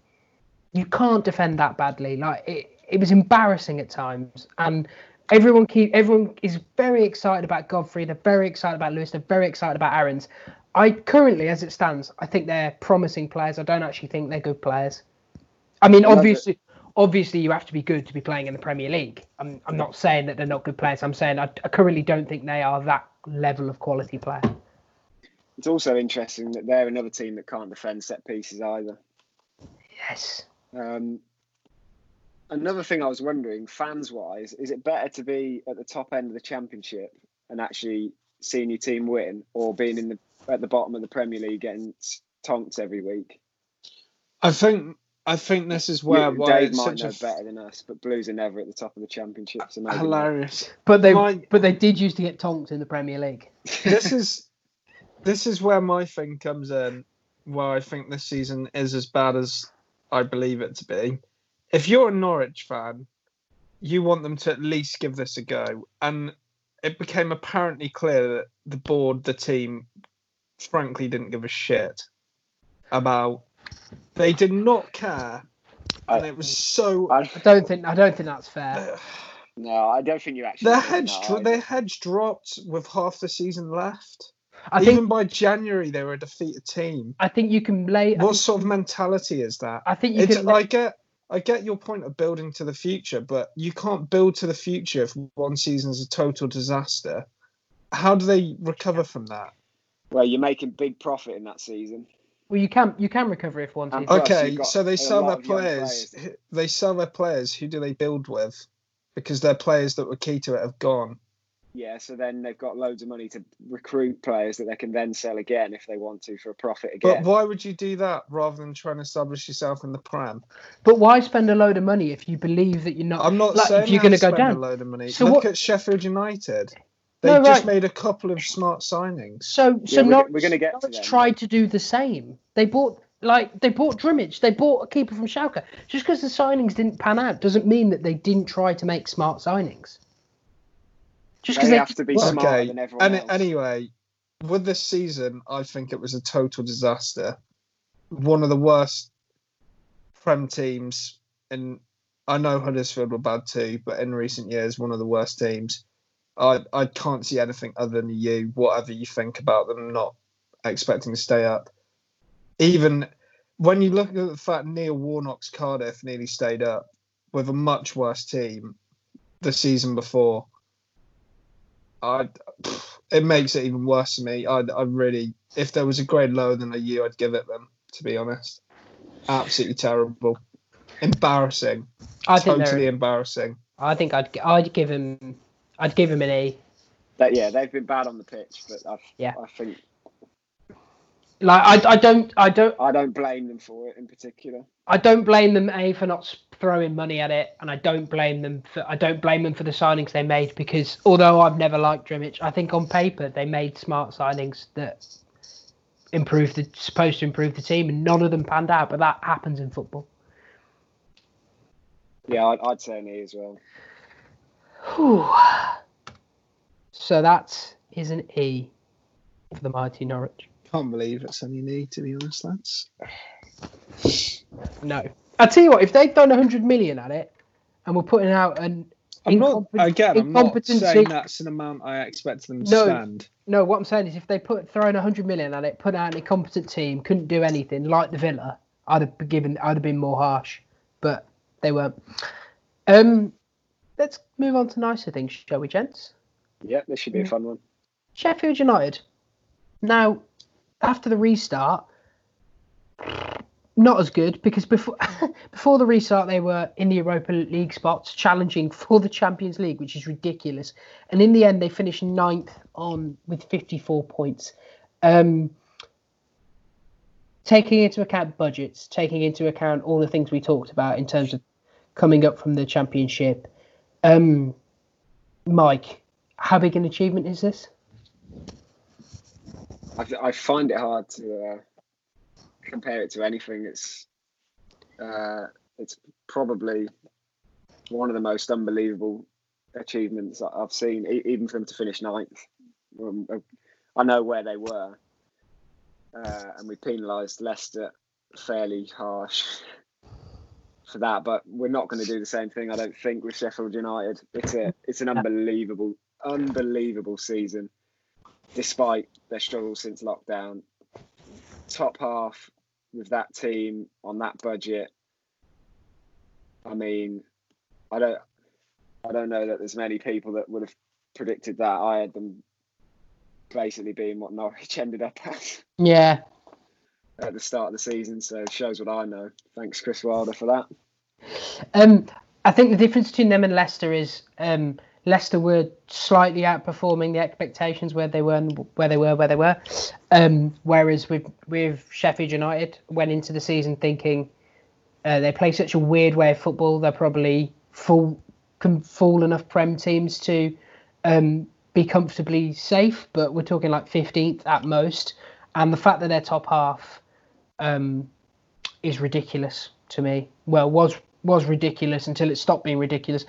A: You can't defend that badly. Like it, it was embarrassing at times, and Everyone keep everyone is very excited about Godfrey. They're very excited about Lewis. They're very excited about Aarons. I currently, as it stands, I think they're promising players. I don't actually think they're good players. I mean, obviously, obviously, you have to be good to be playing in the Premier League. I'm, I'm not saying that they're not good players. I'm saying I, I currently don't think they are that level of quality player.
C: It's also interesting that they're another team that can't defend set pieces either.
A: Yes.
C: Um, another thing I was wondering, fans wise, is it better to be at the top end of the championship and actually seeing your team win, or being in the at the bottom of the Premier League getting s- tonked every week?
B: I think I think this is where
C: You-
B: why
C: Dave
B: it's
C: might
B: such
C: know
B: a f-
C: better than us, but Blues are never at the top of the championship. So maybe not.
B: hilarious.
A: But they
B: My-
A: but they did used to get tonked in the Premier League.
B: this is this is where my thing comes in, where I think this season is as bad as I believe it to be. If you're a Norwich fan, you want them to at least give this a go, and it became apparently clear that the board, the team, frankly didn't give a shit about. They did not care, and
C: I-
B: it was so.
C: I,
A: I don't think I don't think that's fair.
C: no, I don't think you actually.
B: Their
C: think
B: hedge, dro- their hedge dropped with half the season left.
A: I
B: Even
A: think
B: by January, they were a defeated team.
A: I think you can lay.
B: What
A: think,
B: sort of mentality is that?
A: I think you
B: It's,
A: can. lay-
B: I get, I get your point of building to the future, but you can't build to the future if one season is a total disaster. How do they recover from that?
C: Well, you're making big profit in that season.
A: well, you can you can recover if one season.
B: Okay, so they sell their
C: of young
B: players. They sell their players. Who do they build with? Because their players that were key to it have gone.
C: Yeah, so then they've got loads of money to recruit players that they can then sell again if they want to for a profit again.
B: But why would you do that rather than trying to establish yourself in the Prem?
A: But why spend a load of money if you believe that you're not?
B: I'm not
A: like,
B: saying
A: if you're going to go
B: spend
A: down.
B: a load of money.
A: So
B: Look
A: what-
B: at Sheffield United. They
A: No,
B: just
A: right.
B: made a couple of smart signings.
A: So so
C: Yeah, we're- we're gonna get to
A: Norwich
C: them.
A: tried to do the same. They bought like they bought Drmić. They bought a keeper from Schalke. Just because the signings didn't pan out doesn't mean that they didn't try to make smart signings. Just because
C: they
A: they,
C: have to be
A: well,
C: smarter
B: okay.
C: than everyone
B: Any,
C: else.
B: anyway, with this season, I think it was a total disaster. One of the worst Prem teams, and I know Huddersfield were bad too, but in recent years, one of the worst teams. I I can't see anything other than you, whatever you think about them not expecting to stay up. Even when you look at the fact Neil Warnock's Cardiff nearly stayed up with a much worse team the season before. I it makes it even worse for me. I I really if there was a grade lower than a U, I'd give it them. To be honest, absolutely terrible, embarrassing,
A: I
B: totally
A: they're,
B: embarrassing.
A: I think I'd I'd give him I'd give him an E.
C: That- yeah, they've been bad on the pitch, but I,
A: Yeah.
C: I think
A: Like I, I don't I don't
C: I don't blame them for it in particular.
A: I don't blame them a for not s- throwing money at it, and I don't blame them for I don't blame them for the signings they made because although I've never liked Drmić, I think on paper they made smart signings that improved the supposed to improve the team, and none of them panned out. But that happens in football.
C: Yeah, I'd, I'd say an E as well.
A: Whew. So that is an E for the mighty Norwich.
B: Can't believe it's only me, to be honest, lads.
A: No, I tell you what, if they'd done 100 million at it, and we're putting out an
B: I'm not
A: Incompe-
B: again. I'm not saying that's an amount I expect them to
A: No.
B: spend.
A: No, what I'm saying is if they put thrown a hundred million at it, put out an incompetent team, couldn't do anything, like the Villa, I'd have been given I'd have been more harsh. But they weren't. Um let's move on to nicer things, shall we, gents?
C: Yeah, this should be a fun one.
A: Sheffield United. Now, after the restart, not as good because before before the restart they were in the Europa League spots, challenging for the Champions League, which is ridiculous. And in the end, they finished ninth on with 54 points. Um, taking into account budgets, taking into account all the things we talked about in terms of coming up from the Championship. Um, Mike, how big an achievement is this?
C: I, I find it hard to uh, compare it to anything. It's uh, it's probably one of the most unbelievable achievements I've seen, even for them to finish ninth. Um, uh, I know where they were, uh, and we penalised Leicester fairly harsh for that, but we're not going to do the same thing. I don't think with Sheffield United. It's a it's an unbelievable, unbelievable season, despite their struggles since lockdown. Top half with that team on that budget. I mean, I don't, I don't know that there's many people that would have predicted that. I had them basically being what Norwich ended up at.
A: Yeah,
C: at the start of the season. So it shows what I know. Thanks, Chris Wilder, for that.
A: Um, I think the difference between them and Leicester is um, Leicester were slightly outperforming the expectations where they were where they were where they were. Um, whereas with with Sheffield United went into the season thinking uh, they play such a weird way of football. They're probably full can full enough prem teams to um, be comfortably safe, but we're talking like 15th at most. And the fact that they're top half um, is ridiculous to me. Well, was was ridiculous until it stopped being ridiculous.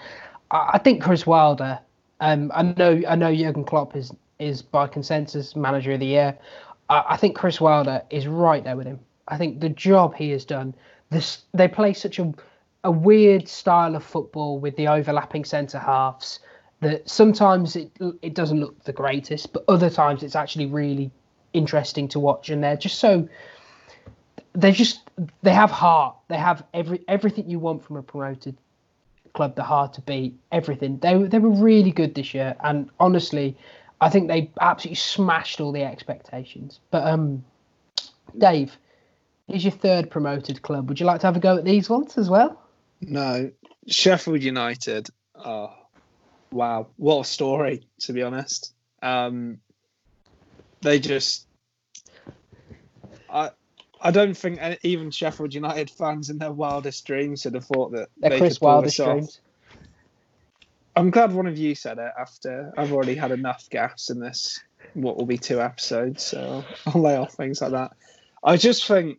A: I, think Chris Wilder. Um, I know I know Jurgen Klopp is is by consensus manager of the year. I, I think Chris Wilder is right there with him. I think the job he has done. This they play such a a weird style of football with the overlapping centre halves that sometimes it it doesn't look the greatest, but other times it's actually really interesting to watch, and they're just so they just they have heart. They have every everything you want from a promoted club. They're hard to beat. Everything. They they were really good this year, and honestly, I think they absolutely smashed all the expectations. But um, Dave, here's your third promoted club. Would you like to have a go at these ones as well?
B: No, Sheffield United. Oh, wow, what a story! To be honest, um, they just. I I don't think even Sheffield United fans in their wildest dreams would have thought that
A: They're
B: they
A: Chris
B: could pull
A: Wilder
B: this off.
A: streams.
B: I'm glad one of you said it after I've already had enough gas in this. What will be two episodes, so I'll lay off things like that. I just think,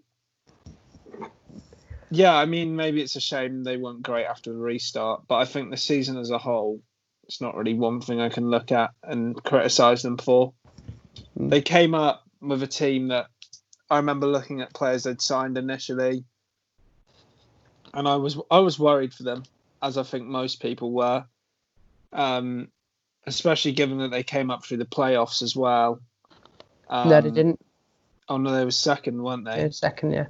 B: yeah, I mean, maybe it's a shame they weren't great after the restart, but I think the season as a whole, it's not really one thing I can look at and criticise them for. Hmm. They came up with a team that I remember looking at players they'd signed initially, and I was I was worried for them, as I think most people were um, especially given that they came up through the playoffs as well. Um,
A: no, they didn't.
B: Oh no, they were second, weren't
A: They
B: they?
A: were second, yeah.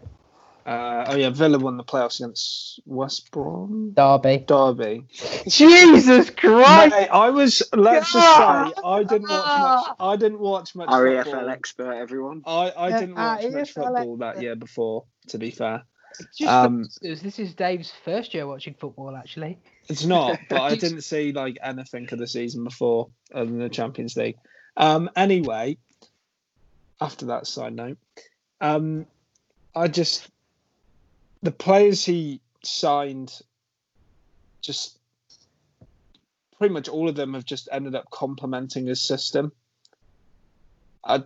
B: Uh, oh yeah, Villa won the playoffs against West Brom,
A: Derby.
B: Derby.
A: Jesus Christ!
B: Mate, I was. Let's just say I didn't watch much. I didn't watch much.
C: Our
B: football.
C: EFL expert, everyone.
B: I, I didn't
A: uh,
B: watch much
A: EFL
B: football that year before. To be fair, Um,
A: for this is Dave's first year watching football, actually.
B: It's not, but I didn't see like anything of the season before other than the Champions League. Um, anyway, after that side note, um, I just the players he signed, just pretty much all of them have just ended up complementing his system. I,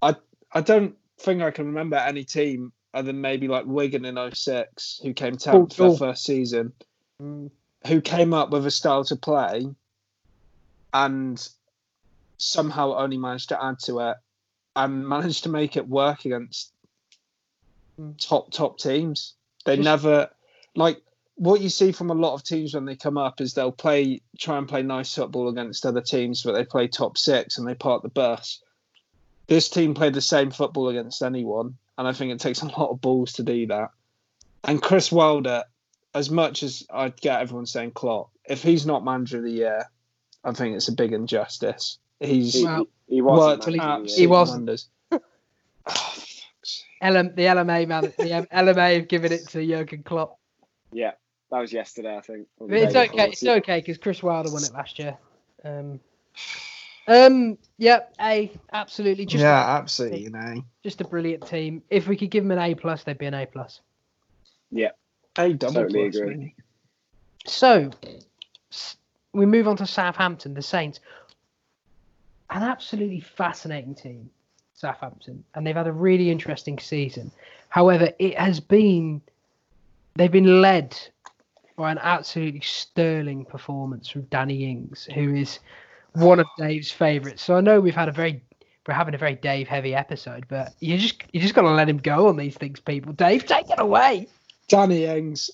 B: I, I don't think I can remember any team other than maybe like Wigan in 06 who came 10th
A: Cool,
B: for
A: cool. Oh, oh.
B: first season, mm. who came up with a style to play and somehow only managed to add to it and managed to make it work against top top teams. They
A: Just-
B: never like what you see from a lot of teams when they come up is they'll play try and play nice football against other teams, but they play top six and they part the bus. This team played the same football against anyone, and I think it takes a lot of balls to do that. And Chris Wilder, as much as I get everyone saying Klopp, if he's not manager of the year, I think it's a big injustice. He's
C: He,
A: Well,
C: he wasn't.
B: worked
C: actually,
B: absolute
A: He wasn't. LM, the LMA man, the LMA have given it to Jurgen Klopp.
C: Yeah, that was yesterday, I think.
A: But it's okay.
C: before.
A: It's okay because Chris Wilder won it last year. Um, um, yep, A, absolutely, just yeah
B: absolutely. You know,
A: just a brilliant team. If we could give them an A plus, they'd be an A plus.
B: Yeah, A double
C: Totally
B: plus.
C: agree.
B: really.
A: So we move on to Southampton, the Saints. An absolutely fascinating team, Southampton, and they've had a really interesting season. However, it has been they've been led by an absolutely sterling performance from Danny Ings, who is one of Dave's favourites. So I know we've had a very we're having a very Dave heavy episode, but you just you just got to let him go on these things, people. Dave, take it away.
B: Danny Ings.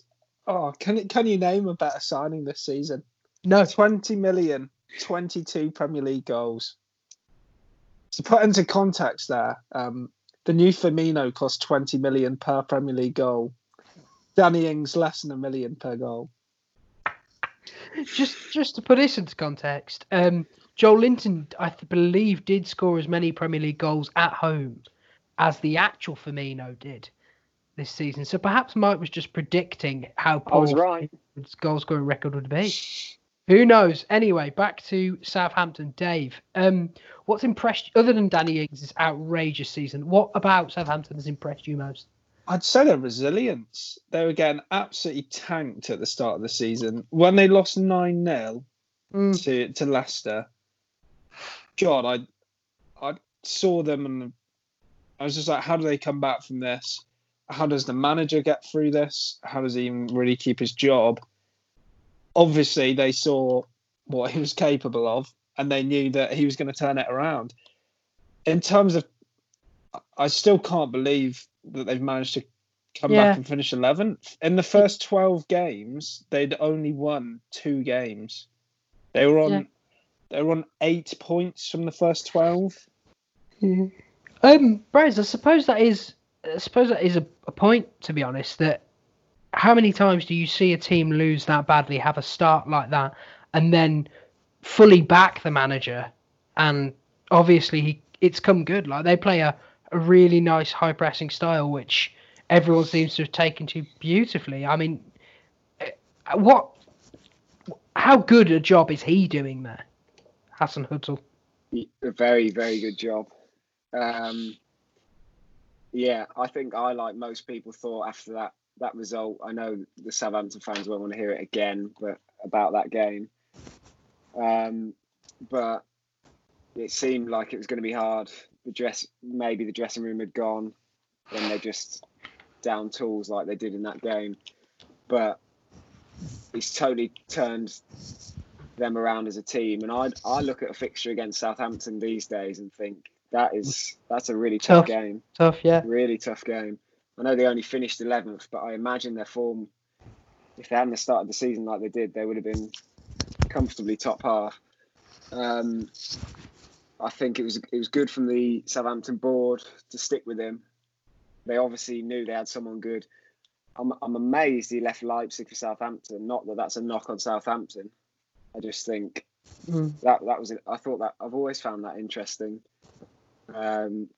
B: Oh, can can you name a better signing this season?
A: No,
B: 20 million, 22 Premier League goals. To put into context there, um, the new Firmino cost 20 million per Premier League goal. Danny Ings less than a million per goal.
A: just just to put this into context, um, Joelinton, I believe, did score as many Premier League goals at home as the actual Firmino did this season. So perhaps Mike was just predicting how
C: I was
A: poor
C: right.
A: his goal scoring record would be. Who knows? Anyway, back to Southampton. Dave, um, what's impressed other than Danny Ings' outrageous season? What about Southampton has impressed you most?
B: I'd say their resilience. They were getting absolutely tanked at the start of the season. When they lost 9 0
A: Mm.
B: to, to Leicester, God, I I saw them and I was just like, how do they come back from this? How does the manager get through this? How does he even really keep his job? Obviously, they saw what he was capable of and they knew that he was going to turn it around. In terms of, I still can't believe that they've managed to come
A: Yeah.
B: back and finish 11th. In the first 12 games, they'd only won two games. They were on
A: Yeah.
B: they were on eight points from the first 12.
A: Um, Braz, I suppose that is, I suppose that is a, a point. To be honest, that how many times do you see a team lose that badly, have a start like that, and then fully back the manager, and obviously he, it's come good. Like they play a, a really nice high pressing style, which everyone seems to have taken to beautifully. I mean, eh, what, how good a job is he doing there, Hasenhüttl?
C: A very, very good job. Um, yeah, I think I, like most people, thought after that that result. I know the Southampton fans won't want to hear it again, but about that game. Um, but it seemed like it was going to be hard. The dress, maybe the dressing room had gone, and they just down tools like they did in that game. But he's totally turned them around as a team. And I I look at a fixture against Southampton these days and think that is that's a really tough,
A: Tough.
C: game,
A: Tough, yeah.
C: really tough game. I know they only finished 11th, but I imagine their form, if they hadn't started the season like they did, they would have been comfortably top half. Um, I think it was it was good from the Southampton board to stick with him. They obviously knew they had someone good. I'm I'm amazed he left Leipzig for Southampton. Not that that's a knock on Southampton. I just think
A: Mm.
C: that that was it. I thought that I've always found that interesting. Um,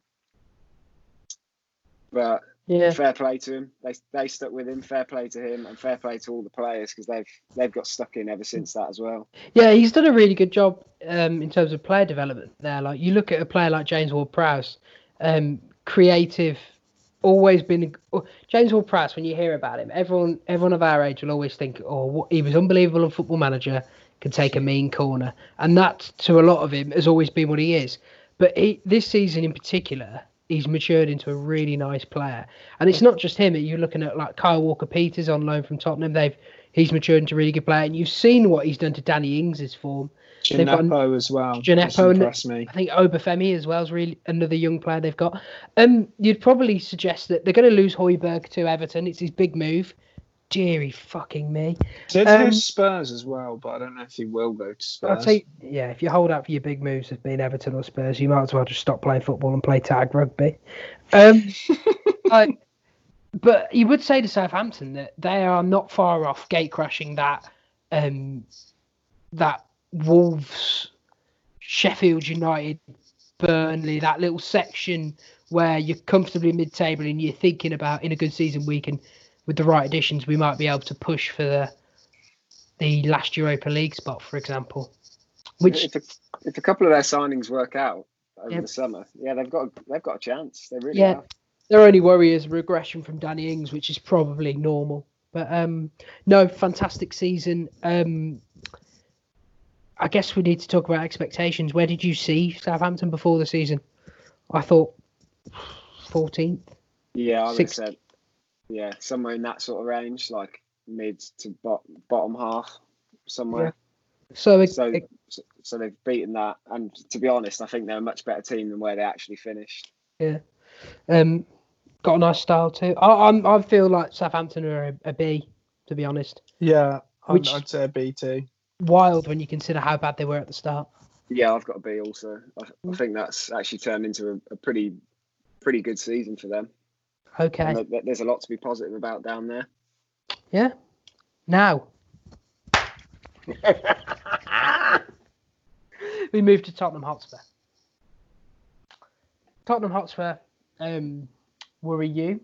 C: but
A: Yeah.
C: fair play to him. They they stuck with him. Fair play to him, and fair play to all the players because they've they've got stuck in ever since that as well.
A: Yeah, he's done a really good job um, in terms of player development there. Like you look at a player like James Ward-Prowse, um, creative, always been oh, James Ward-Prowse. When you hear about him, everyone everyone of our age will always think, oh, what, he was unbelievable on Football Manager, could take a mean corner, and that to a lot of him has always been what he is. But he, this season in particular, he's matured into a really nice player, and it's not just him. You're looking at like Kyle Walker-Peters on loan from Tottenham. They've he's matured into a really good player, and you've seen what he's done to Danny Ings' form.
B: Djenepo as well. Djenepo
A: and-. I think Obafemi as well is really another young player they've got. Um, you'd probably suggest that they're going to lose Højbjerg to Everton. It's his big move. Deary fucking me.
B: Did
A: Um,
B: Spurs as well, but I don't know if he will go to
A: I'd
B: Spurs.
A: say, yeah, if you hold out for your big moves as being Everton or Spurs, you might as well just stop playing football and play tag rugby. Um, I- but you would say to Southampton that they are not far off gate crashing that um, that Wolves, Sheffield United, Burnley, that little section where you're comfortably mid-table and you're thinking about in a good season we can, with the right additions, we might be able to push for the the last Europa League spot, for example. Which
C: if a, if a couple of their signings work out over the summer, yeah, they've got they've got a chance. They really
A: Yeah.
C: have.
A: their only worry is regression from Danny Ings, which is probably normal. But um, no, fantastic season. Um, I guess we need to talk about expectations. Where did you see Southampton before the season? I thought 14th.
C: Yeah, I would have said, yeah, somewhere in that sort of range, like mid to bot, bottom half, somewhere.
A: So, it-
C: So,
A: it-
C: so, so they've beaten that, and to be honest, I think they're a much better team than where they actually finished.
A: Yeah, um, got a nice style too. I I'm, I feel like Southampton are a, a B, to be honest.
B: Yeah, I'd,
A: Which-
B: I'd say a B too.
A: Wild when you consider how bad they were at the start.
C: Yeah, I've got a B also. I, I think that's actually turned into a, a pretty pretty good season for them.
A: Okay.
C: And there- there's a lot to be positive about down there.
A: Yeah. Now. we move to Tottenham Hotspur. Tottenham Hotspur um, were you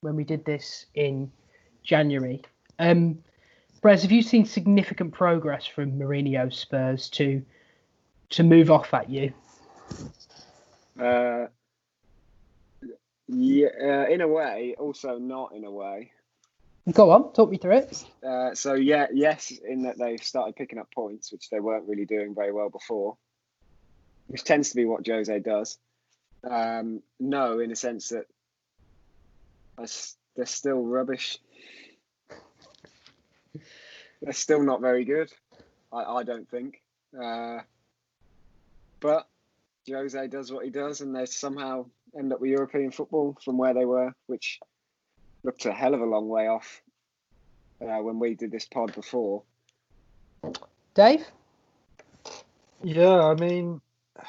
A: when we did this in January. Um, Brez, have you seen significant progress from Mourinho's Spurs to to move off at you?
C: Uh, yeah, uh, in a way, also not in a way.
A: Go on, talk me through it.
C: Uh, so yeah, yes, in that they've started picking up points, which they weren't really doing very well before, which tends to be what Jose does. Um, no, in a sense that they're still rubbish. They're still not very good. I, I don't think. Uh, but Jose does what he does, and they're somehow end up with European football from where they were, which looked a hell of a long way off uh, when we did this pod before.
A: Dave?
B: Yeah, I mean, I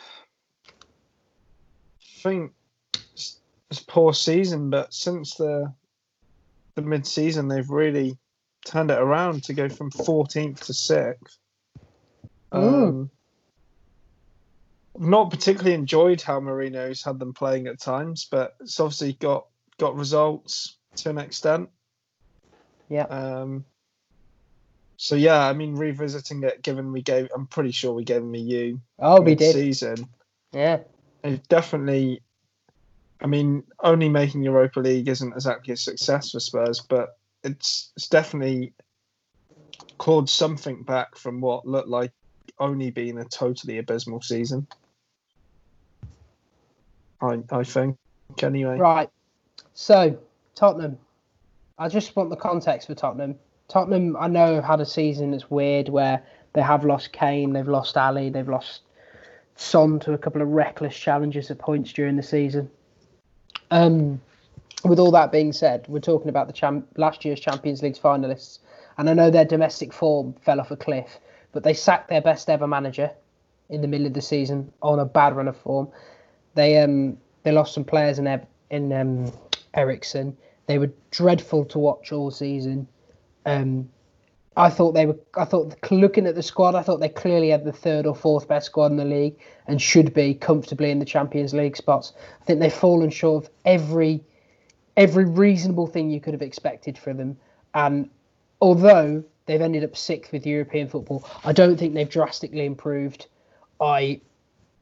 B: think it's, it's a poor season, but since the the mid season, they've really turned it around to go from 14th to 6th. Um, not particularly enjoyed how Mourinho's had them playing at times, but it's obviously got got results to an extent.
A: Yeah.
B: Um, so yeah, I mean, revisiting it, given we gave, I'm pretty sure we gave them a U
A: Oh, we did.
B: season.
A: Yeah.
B: They've definitely. I mean, only making Europa League isn't exactly a success for Spurs, but it's it's definitely called something back from what looked like only being a totally abysmal season. I I think anyway.
A: Right. So, Tottenham. I just want the context for Tottenham. Tottenham, I know, have had a season that's weird where they have lost Kane, they've lost Alli, they've lost Son to a couple of reckless challenges at points during the season. Um, with all that being said, we're talking about the last year's Champions League finalists, and I know their domestic form fell off a cliff, but they sacked their best ever manager in the middle of the season on a bad run of form. They um they lost some players in in um, Eriksen. They were dreadful to watch all season. Um, I thought they were. I thought looking at the squad, I thought they clearly had the third or fourth best squad in the league and should be comfortably in the Champions League spots. I think they've fallen short of every every reasonable thing you could have expected from them. And although they've ended up sixth with European football, I don't think they've drastically improved. I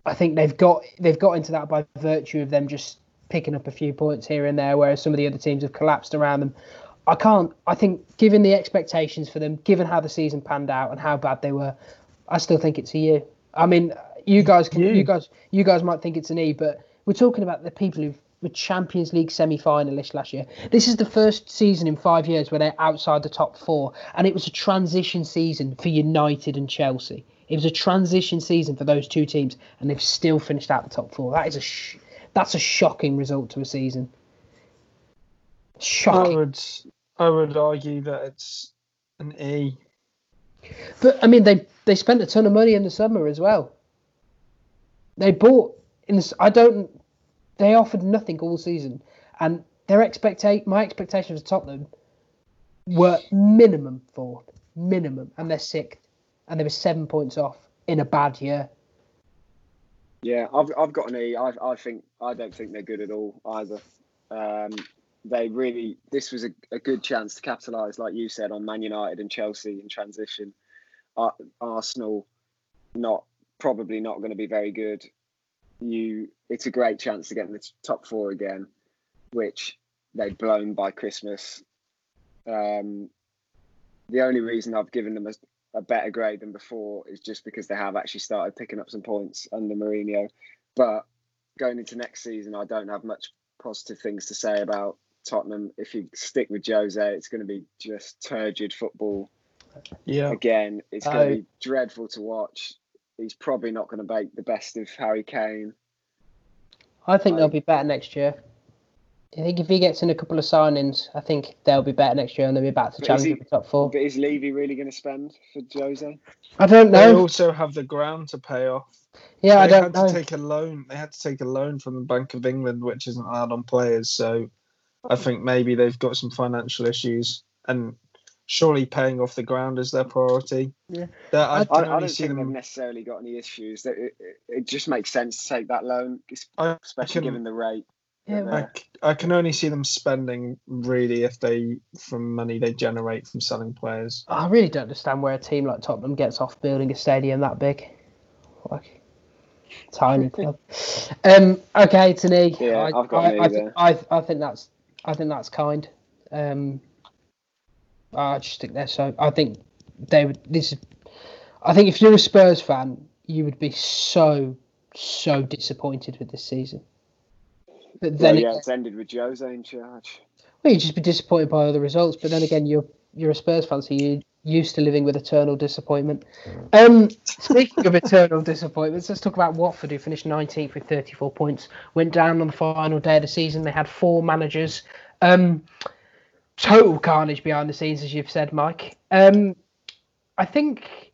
A: I think they've got they've got into that by virtue of them just picking up a few points here and there, whereas some of the other teams have collapsed around them. I can't. I think, given the expectations for them, given how the season panned out and how bad they were, I still think it's a U. I mean, you guys can,
B: U.
A: you guys, you guys might think it's an E, but we're talking about the people who were Champions League semi-finalists last year. This is the first season in five years where they're outside the top four, and it was a transition season for United and Chelsea. It was a transition season for those two teams, and they've still finished out the top four. That is a sh- that's a shocking result to a season. Shocking.
B: I would I would argue that it's an E.
A: But I mean, they they spent a ton of money in the summer as well. They bought in the. I don't. They offered nothing all season, and their expecta- My expectations of Tottenham were minimum fourth, minimum, and they're sixth, and they were seven points off in a bad year.
C: Yeah, I've I've got an E. I I think I don't think they're good at all either. Um, they really this was a, a good chance to capitalise, like you said, on Man United and Chelsea in transition. Ar- Arsenal, not probably not going to be very good. You, it's a great chance to get in the top four again, which they'd blown by Christmas. Um, the only reason I've given them a, a better grade than before is just because they have actually started picking up some points under Mourinho. But going into next season, I don't have much positive things to say about Tottenham. If you stick with Jose, it's going to be just turgid football
B: Yeah.
C: again. It's going
A: Oh.
C: to be dreadful to watch. He's probably not going to make the best of Harry Kane.
A: I think
C: I-
A: they'll be better next year. I think if he gets in a couple of signings, I think they'll be better next year and they'll be back to challenge
C: he-
A: for the top four.
C: But is Levy really going to spend for Jose?
A: I don't know.
B: They also have the ground to pay off.
A: Yeah, I
B: they
A: don't
B: had
A: know.
B: to take a loan. They had to take a loan from the Bank of England, which isn't hard on players. So I think maybe they've got some financial issues, and surely paying off the ground is their priority.
A: Yeah.
B: That- I,
C: I, I don't
B: see
C: think they've
B: them.
C: necessarily got any issues. That it, it, it just makes sense to take that loan,
B: I
C: especially
B: can-
C: given the rate.
A: Yeah,
C: that
B: I,
C: they're-
B: c- I can only see them spending really if they from money they generate from selling players.
A: I really don't understand where a team like Tottenham gets off building a stadium that big. Like tiny club. Um, okay, Tani.
C: Yeah,
A: I,
C: I've got
A: I,
C: an
A: I, th- I, I think that's I think that's kind. Um, I just think they're so. I think they would. This is. I think if you're a Spurs fan, you would be so so disappointed with this season. But then
C: Well, yeah, it's ended with Jose in charge.
A: well, you'd just be disappointed by other results. But then again, you're you're a Spurs fan, so you're used to living with eternal disappointment. Um, speaking of eternal disappointments, let's talk about Watford, who finished 19th with 34 points. Went down on the final day of the season. They had four managers. Um, total carnage behind the scenes, as you've said, Mike. Um, I think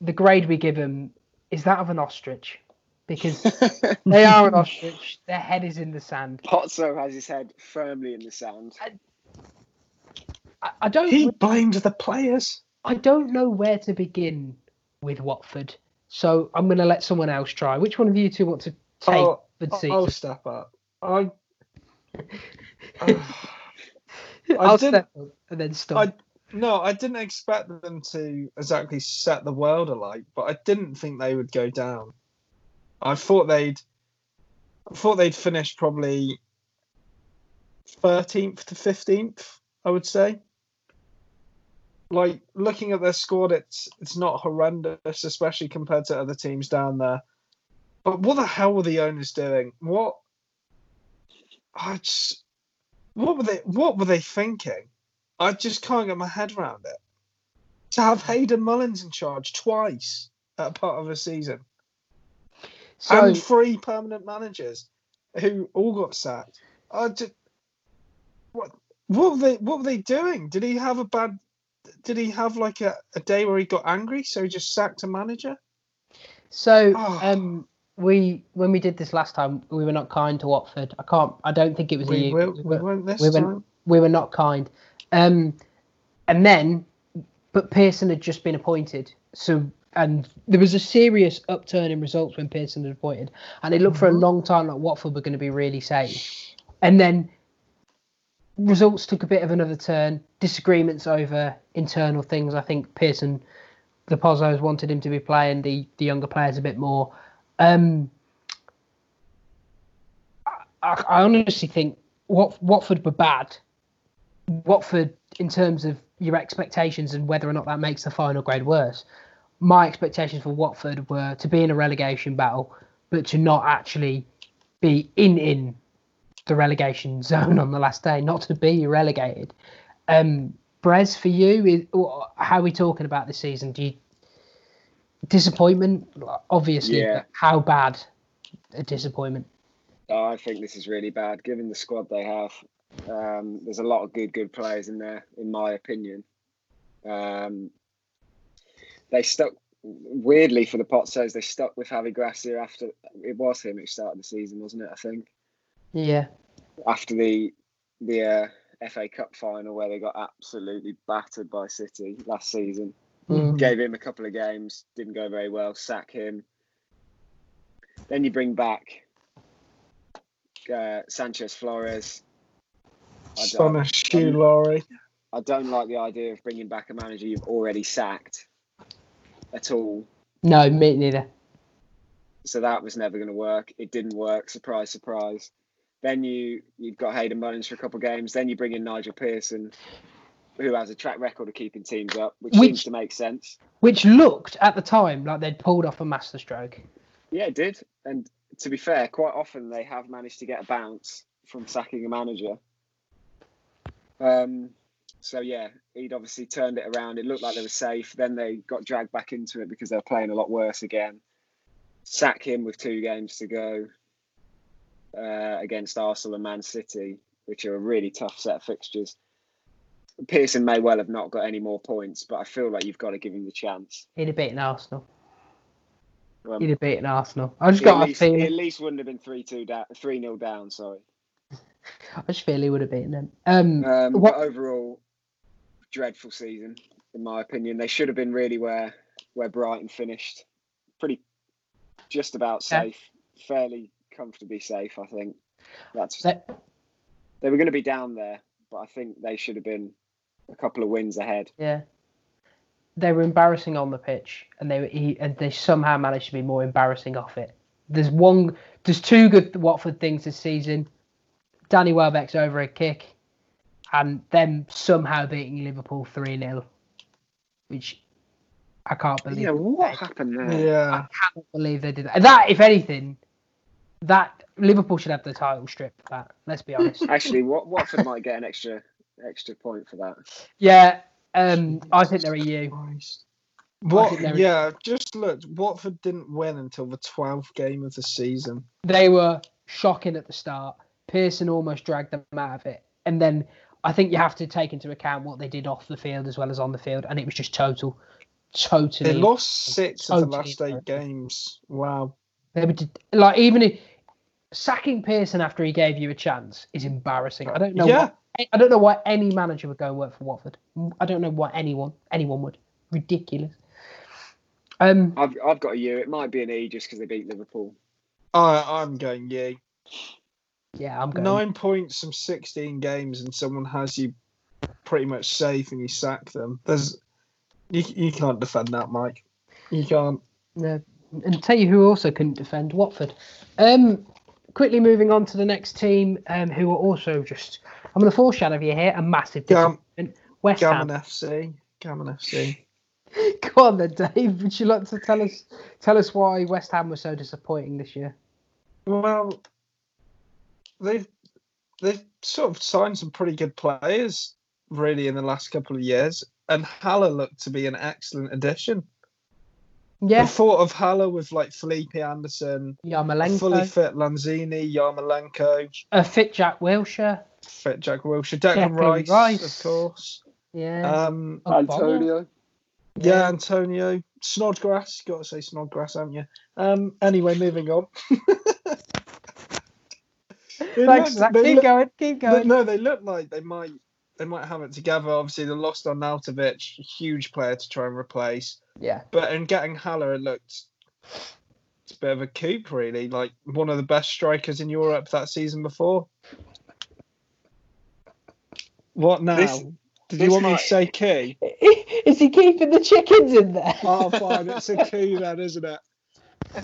A: the grade we give them is that of an ostrich because they are an ostrich. Their head is in the sand.
C: Pozzo has his head firmly in the sand.
A: I, I don't.
B: He blames the players.
A: I don't know where to begin with Watford, so I'm going to let someone else try. Which one of you two want to take
B: Oh,
A: the seat?
B: I'll step up. I.
A: I'll step and then stop.
B: I no, I didn't expect them to exactly set the world alight, but I didn't think they would go down. I thought they'd, I thought they'd finish probably thirteenth to fifteenth. I would say. Like looking at their squad, it's it's not horrendous, especially compared to other teams down there. But what the hell were the owners doing? What? I just, what were they? What were they thinking? I just can't get my head around it. To have Hayden Mullins in charge twice at a part of a season,
A: so
B: and three permanent managers who all got sacked. I just, what? What were they? What were they doing? Did he have a bad? Did he have like a, a day where he got angry, so he just sacked a manager?
A: so
B: Oh.
A: um, we when we did this last time, we were not kind to Watford. I can't. I don't think it was a
B: We
A: you.
B: will.
A: we
B: We
A: were-
B: won't this
A: we went-
B: time.
A: we were not kind. Um, and then, but Pearson had just been appointed, so and there was a serious upturn in results when Pearson had appointed, and it looked for a
B: Mhm.
A: long time like Watford were going to be really safe, and then results took a bit of another turn. Disagreements over internal things. I think Pearson, the Pozzos wanted him to be playing the the younger players a bit more. Um, I, I honestly think Wat, Watford were bad. Watford, in terms of your expectations and whether or not that makes the final grade worse, my expectations for Watford were to be in a relegation battle, but to not actually be in in the relegation zone on the last day, not to be relegated. Um, Brez, for you, is, how are we talking about this season? Do you disappointment? Obviously,
C: Yeah.
A: how bad a disappointment?
C: Oh, I think this is really bad, given the squad they have. Um, there's a lot of good, good players in there, in my opinion. Um, they stuck weirdly for the pot says They stuck with Javi Gracia after it was him who started the season, wasn't it? I think
A: Yeah.
C: after the the uh, FA Cup final where they got absolutely battered by City last season.
A: Mm.
C: Gave him a couple of games, didn't go very well. Sack him. Then you bring back uh, Sanchez Flores. I
B: Son
C: don't,
B: of shoe Laurie.
C: I don't like the idea of bringing back a manager you've already sacked at all.
A: No, me neither.
C: So that was never going to work. It didn't work. Surprise, surprise. Then you you've got Hayden Mullins for a couple of games. Then you bring in Nigel Pearson, who has a track record of keeping teams up, which,
A: Which-
C: seems to make sense.
A: Which looked at the time like they'd pulled off a masterstroke.
C: Yeah, it did. And to be fair, quite often they have managed to get a bounce from sacking a manager. Um, so yeah, he'd obviously turned it around. It looked like they were safe. Then they got dragged back into it because they were playing a lot worse again. Sack him with two games to go uh, against Arsenal and Man City. which are a really tough set of fixtures. Pearson may well have not got any more points, but I feel like you've got to give him the chance.
A: He'd have beaten Arsenal.
C: Um,
A: He'd have beaten Arsenal. I just
C: at,
A: got a
C: least, he at least wouldn't have been three two down, three 0 down. Sorry.
A: I just feel he would have beaten them. Um,
C: Um,
A: what?
C: Overall, dreadful season in my opinion. They should have been really where where Brighton finished, pretty just about
A: Yeah.
C: safe, fairly comfortably safe. I think that's
A: They-
C: they were going to be down there, but I think they should have been a couple of wins ahead.
A: Yeah. They were embarrassing on the pitch, and they were he, and they somehow managed to be more embarrassing off it. There's one, there's two good Watford things this season. Danny Welbeck's over a kick, and them somehow beating Liverpool three 0 which I can't believe.
C: Yeah, what happened there?
B: Yeah.
A: I can't believe they did that. That, if anything, that Liverpool should have the title strip. for That let's be honest.
C: Actually, what Watford might get an extra extra point for that.
A: yeah, um, I think they're a U.
B: Christ. What?
A: they're-
B: Yeah, just look. Watford didn't win until the 12th game of the season.
A: they were shocking at the start. Pearson almost dragged them out of it. And then I think you have to take into account what they did off the field as well as on the field. And it was just total, totally.
B: They lost six of the last eight
A: different.
B: games. Wow.
A: They were like, even if, sacking Pearson after he gave you a chance is embarrassing. I don't know.
B: Yeah.
A: What, I don't know why any manager would go and work for Watford. I don't know why anyone anyone would. Ridiculous. Um,
C: I've I've got a U. It might be an E just because they beat Liverpool.
B: I, I'm going, yeah.
A: yeah, I'm going.
B: Nine points from 16 games, and someone has you pretty much safe, and you sack them. There's, you, you can't defend that, Mike. You can't.
A: No. And tell you who also couldn't defend Watford. Um, quickly moving on to the next team, um, who are also just I'm going to foreshadow you here a massive
B: Gam-
A: disappointment. West
B: Gammon
A: Ham.
B: FC. Gammon FC.
A: Go on then, Dave. Would you like to tell us tell us why West Ham was so disappointing this year?
B: Well, they've they've sort of signed some pretty good players, really, in the last couple of years, and Haller looked to be an excellent addition.
A: Yeah,
B: The thought of Haller with like Felipe Anderson, a fully
A: Yarmolenko,
B: fit Lanzini, Yarmolenko,
A: a fit Jack Wilshere.
B: fit Jack Wilshere, Declan
A: Declan
B: Rice,
A: Rice.
B: of course.
A: Yeah,
B: Um,
A: Oh, Bono.
B: yeah, Antonio Snodgrass. Got to say Snodgrass, haven't you? Um, anyway, moving on. They
A: Thanks,
B: looked-
A: Zach. Keep
B: look-
A: going. Keep
B: But
A: going.
B: no, they look like they might they might have it together. Obviously, they lost Arnautović, a huge player to try and replace.
A: Yeah,
B: But in getting Haller, it looked it's a bit of a coup, really. Like one of the best strikers in Europe that season before. What now?
C: This-
B: Did
C: this
B: you want me to say key?
A: is he keeping the chickens in there?
B: Oh, fine, it's a coup then, isn't it?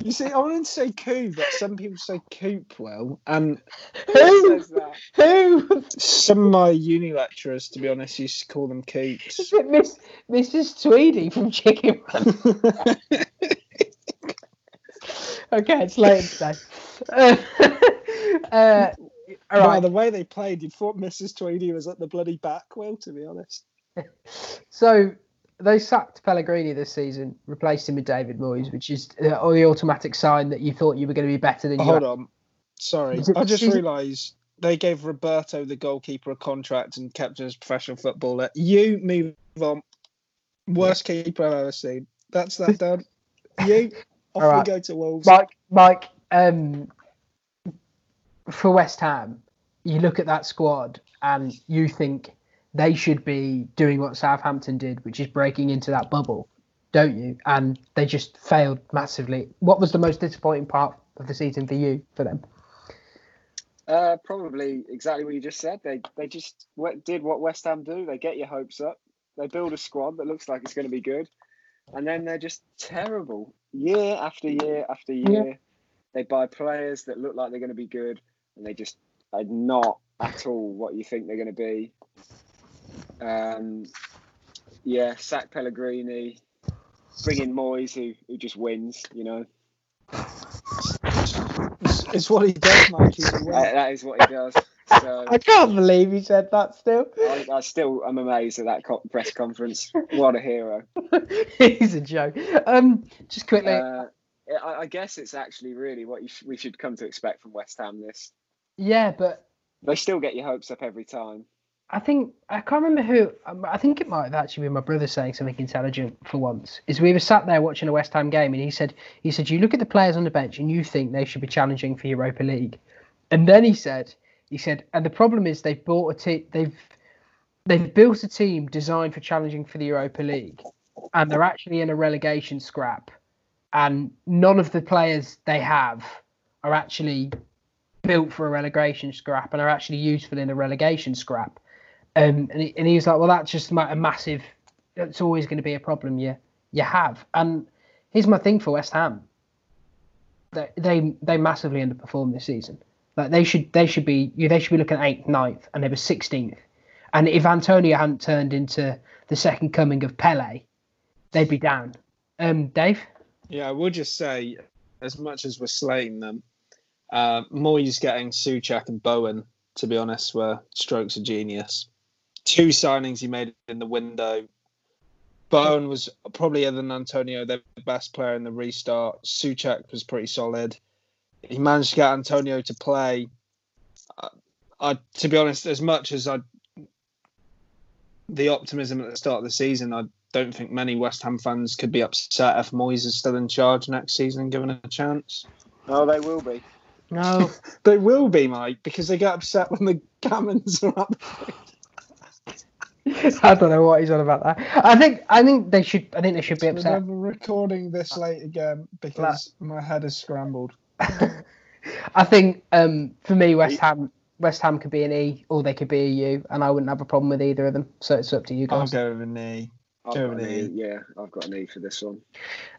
B: You see, I wouldn't say coup, but some people say coop well, and
A: Who? Who?
B: some of my uni lecturers, to be honest, used to call them coops.
A: Is it Miss Mrs. Tweedy from Chicken Run? okay, it's late today. Uh, uh, all
B: By the way they played, you thought Mrs. Tweedy was at the bloody back, Will, to be honest.
A: So they sacked Pellegrini this season, replaced him with David Moyes, which is uh, the automatic sign that you thought you were going to be better than you.
B: Hold
A: are.
B: on. Sorry. I just realised they gave Roberto, the goalkeeper, a contract and kept him as professional footballer. You move on. Worst keeper I've ever seen. That's that done. You, off
A: All
B: we go to Wolves.
A: Mike, Mike, um, for West Ham, you look at that squad and you think they should be doing what Southampton did, which is breaking into that bubble, don't you? And they just failed massively. What was the most disappointing part of the season for you, for them?
C: Uh, probably exactly what you just said. They they just did what West Ham do. They get your hopes up. They build a squad that looks like it's going to be good, and then they're just terrible year after year after year. They buy players that look like they're going to be good, and they just are not at all what you think they're going to be. Um, yeah, sack Pellegrini, bring in Moyes, who who just wins. You know,
B: It's, it's what he does, Mike.
C: That, that is what he does. So.
A: I can't believe he said that still.
C: I, still I still am amazed at that co- press conference. What a hero!
A: He's a joke. Um, just quickly,
C: Uh, I, I guess it's actually really what you sh- we should come to expect from West Ham. This
A: yeah, but
C: They still get your hopes up every time.
A: I think I can't remember who. um, I think it might have actually been my brother saying something intelligent for once. Is we were sat there watching a West Ham game, and he said, he said, you look at the players on the bench, and you think they should be challenging for Europa League, and then he said, he said, and the problem is they've bought a team, they've they've built a team designed for challenging for the Europa League, and they're actually in a relegation scrap, and none of the players they have are actually built for a relegation scrap and are actually useful in a relegation scrap. Um, and, he, and he was like, well, that's just a massive. It's always going to be a problem you you have. And here's my thing for West Ham. They they, massively underperformed this season. Like they should they should be they should be looking at eighth, ninth, and they were sixteenth. And if Antonio hadn't turned into the second coming of Pele, they'd be down. Um, Dave.
B: Yeah, I will just say, as much as we're slating them, uh, Moyes getting Souček and Bowen, to be honest, were strokes of genius. Two signings he made in the window. Bowen was probably other than Antonio the best player in the restart. Souček was pretty solid. He managed to get Antonio to play. I, I to be honest, as much as I the optimism at the start of the season, I don't think many West Ham fans could be upset if Moyes is still in charge next season and given a chance.
C: No, they will be.
A: No.
B: They will be, Mike, because they get upset when the Gammons are up.
A: I don't know what he's on about that. I think I think they should I think they should be
B: We're
A: upset.
B: never recording this late again because my head is scrambled.
A: I think um, for me West Ham West Ham could be an E or they could be a U and I wouldn't have a problem with either of them. So it's up to you
B: I'll
A: guys.
B: go with a knee.
C: I've got an
B: Germany.
C: E. Yeah, I've got an E for this one.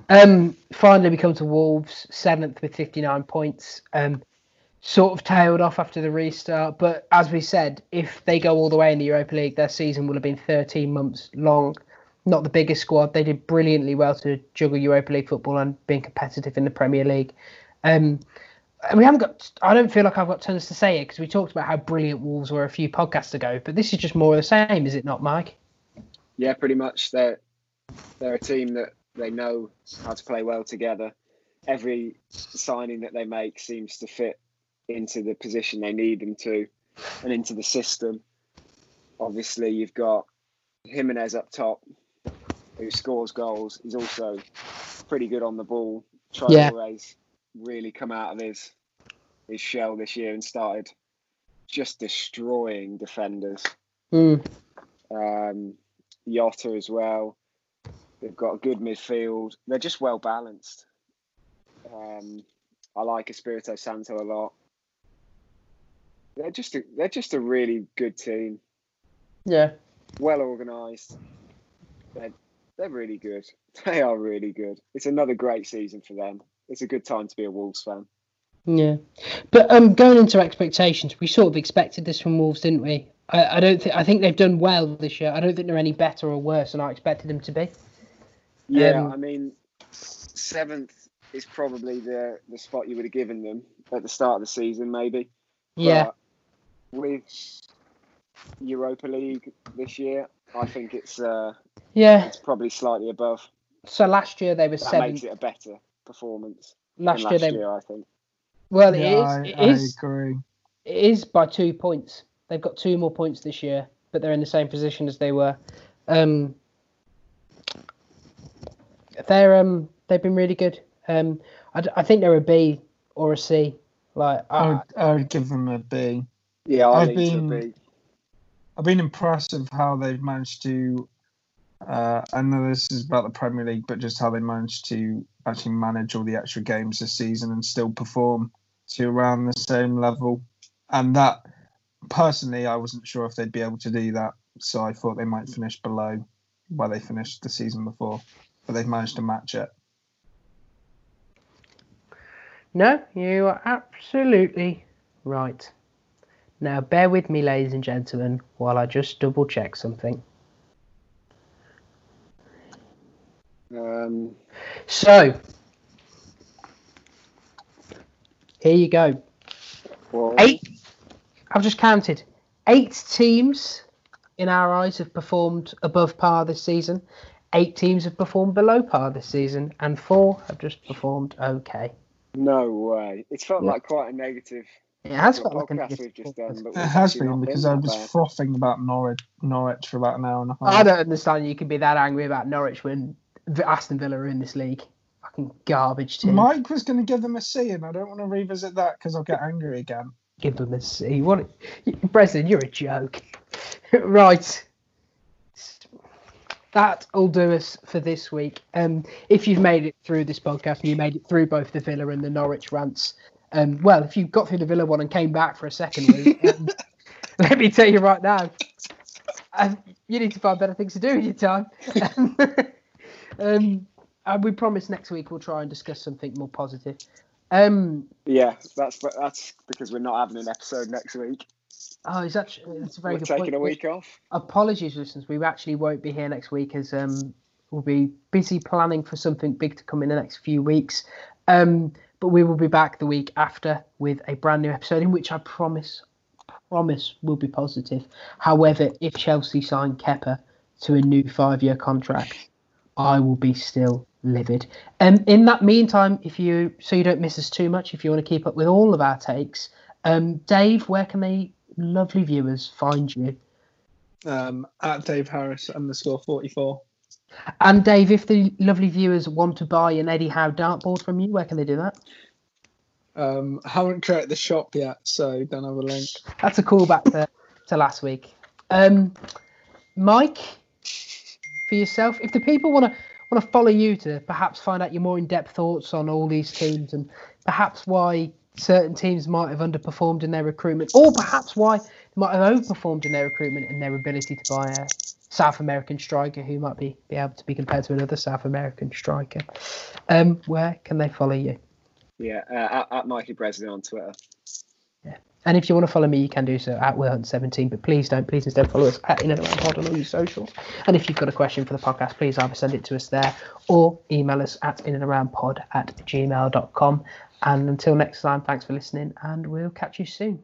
A: Um, finally, we come to Wolves, seventh with 59 points. Um, sort of tailed off after the restart, but as we said, if they go all the way in the Europa League, their season will have been 13 months long. Not the biggest squad. They did brilliantly well to juggle Europa League football and being competitive in the Premier League. Um, we haven't got. I don't feel like I've got tons to say here because we talked about how brilliant Wolves were a few podcasts ago. But this is just more of the same, is it not, Mike?
C: Yeah, pretty much. They're they're a team that they know how to play well together. Every signing that they make seems to fit into the position they need them to, and into the system. Obviously, you've got Jimenez up top, who scores goals. He's also pretty good on the ball.
A: Yeah.
C: Traore's really come out of his his shell this year and started just destroying defenders
A: Mm.
C: um, Jota as well. They've got a good midfield. They're just well balanced. Um, I like Espirito Santo a lot. They're just a, they're just a really good team.
A: Yeah.
C: Well organised. They're they're really good. They are really good. It's another great season for them. It's a good time to be a Wolves fan.
A: Yeah, but um, going into expectations, we sort of expected this from Wolves, didn't we? I, I don't think I think they've done well this year. I don't think they're any better or worse than I expected them to be.
C: Yeah,
A: Um,
C: I mean, seventh is probably the the spot you would have given them at the start of the season, maybe.
A: Yeah,
C: But with Europa League this year, I think it's uh,
A: yeah.
C: it's probably slightly above.
A: So last year they were
C: That
A: seventh.
C: makes it a better performance
A: Last
C: than
A: year they
C: year, I think.
A: well, it
B: Yeah,
A: is.
B: I,
A: It
B: I
A: is.
B: agree.
A: It is by two points. They've got two more points this year, but they're in the same position as they were. Um, they're um they've been really good. Um, I, d- I think they're a B or a C. Like
B: I
A: I,
B: would, I would give them a B.
C: Yeah, I
B: I've
C: think to
B: been-
C: be.
B: I've been impressed of how they've managed to. Uh, I know this is about the Premier League, but just how they managed to actually manage all the extra games this season and still perform to around the same level. And that, personally, I wasn't sure if they'd be able to do that. So I thought they might finish below where they finished the season before, but they've managed to match it.
A: No, you are absolutely right. Now, bear with me, ladies and gentlemen, while I just double check something.
C: Um,
A: So, here you go.
C: well,
A: Eight. I've just counted. Eight teams, in our eyes, have performed above par this season. Eight teams have performed below par this season, and four have just performed okay.
C: No way. It's felt
A: Yeah.
C: like quite a negative
A: It has felt like a
C: podcast
A: negative
C: we've just done,
B: It has been because I was
C: bad.
B: frothing about Norwich, Norwich for about an hour and a half.
A: I don't understand you can be that angry about Norwich when Aston Villa are in this league. Fucking garbage team.
B: Mike was going to give them a C, and I don't want to revisit that because I'll get angry again.
A: Give them a C. What? Brendan, you're a joke. right. That'll do us for this week. Um, if you've made it through this podcast and you made it through both the Villa and the Norwich rants, um, well, if you got through the Villa one and came back for a second week, um, let me tell you right now, um, you need to find better things to do with your time. um, and we promise next week we'll try and discuss something more positive. Um,
C: Yeah, that's that's because we're not having an episode next week.
A: oh, is that? That's a very
C: we're
A: good
C: taking
A: point.
C: a week off.
A: apologies, listeners. We actually won't be here next week as um, we'll be busy planning for something big to come in the next few weeks. Um, but we will be back the week after with a brand new episode in which I promise, promise will be positive. However, if Chelsea sign Kepa to a new five-year contract, I will be still livid. Um, in that meantime, if you so you don't miss us too much, if you want to keep up with all of our takes, um, Dave, where can they lovely viewers find you?
B: Um, at Dave Harris underscore 44.
A: And Dave, if the lovely viewers want to buy an Eddie Howe dartboard from you, where can they do that?
B: Um, I haven't created the shop yet, so don't have a link.
A: That's a callback to, to last week. Um, Mike, for yourself, if the people want to want to follow you to perhaps find out your more in-depth thoughts on all these teams and perhaps why certain teams might have underperformed in their recruitment, or perhaps why they might have overperformed in their recruitment and their ability to buy a South American striker who might be, be able to be compared to another South American striker, um, where can they follow you?
C: Yeah, uh, at, at Mikey Breslin on Twitter. Yeah.
A: And if you want to follow me, you can do so at WillHunt17. But please don't, please instead follow us at In and Around Pod on all your socials. And if you've got a question for the podcast, please either send it to us there or email us at In and Around Pod at gmail.com. And until next time, thanks for listening, and we'll catch you soon.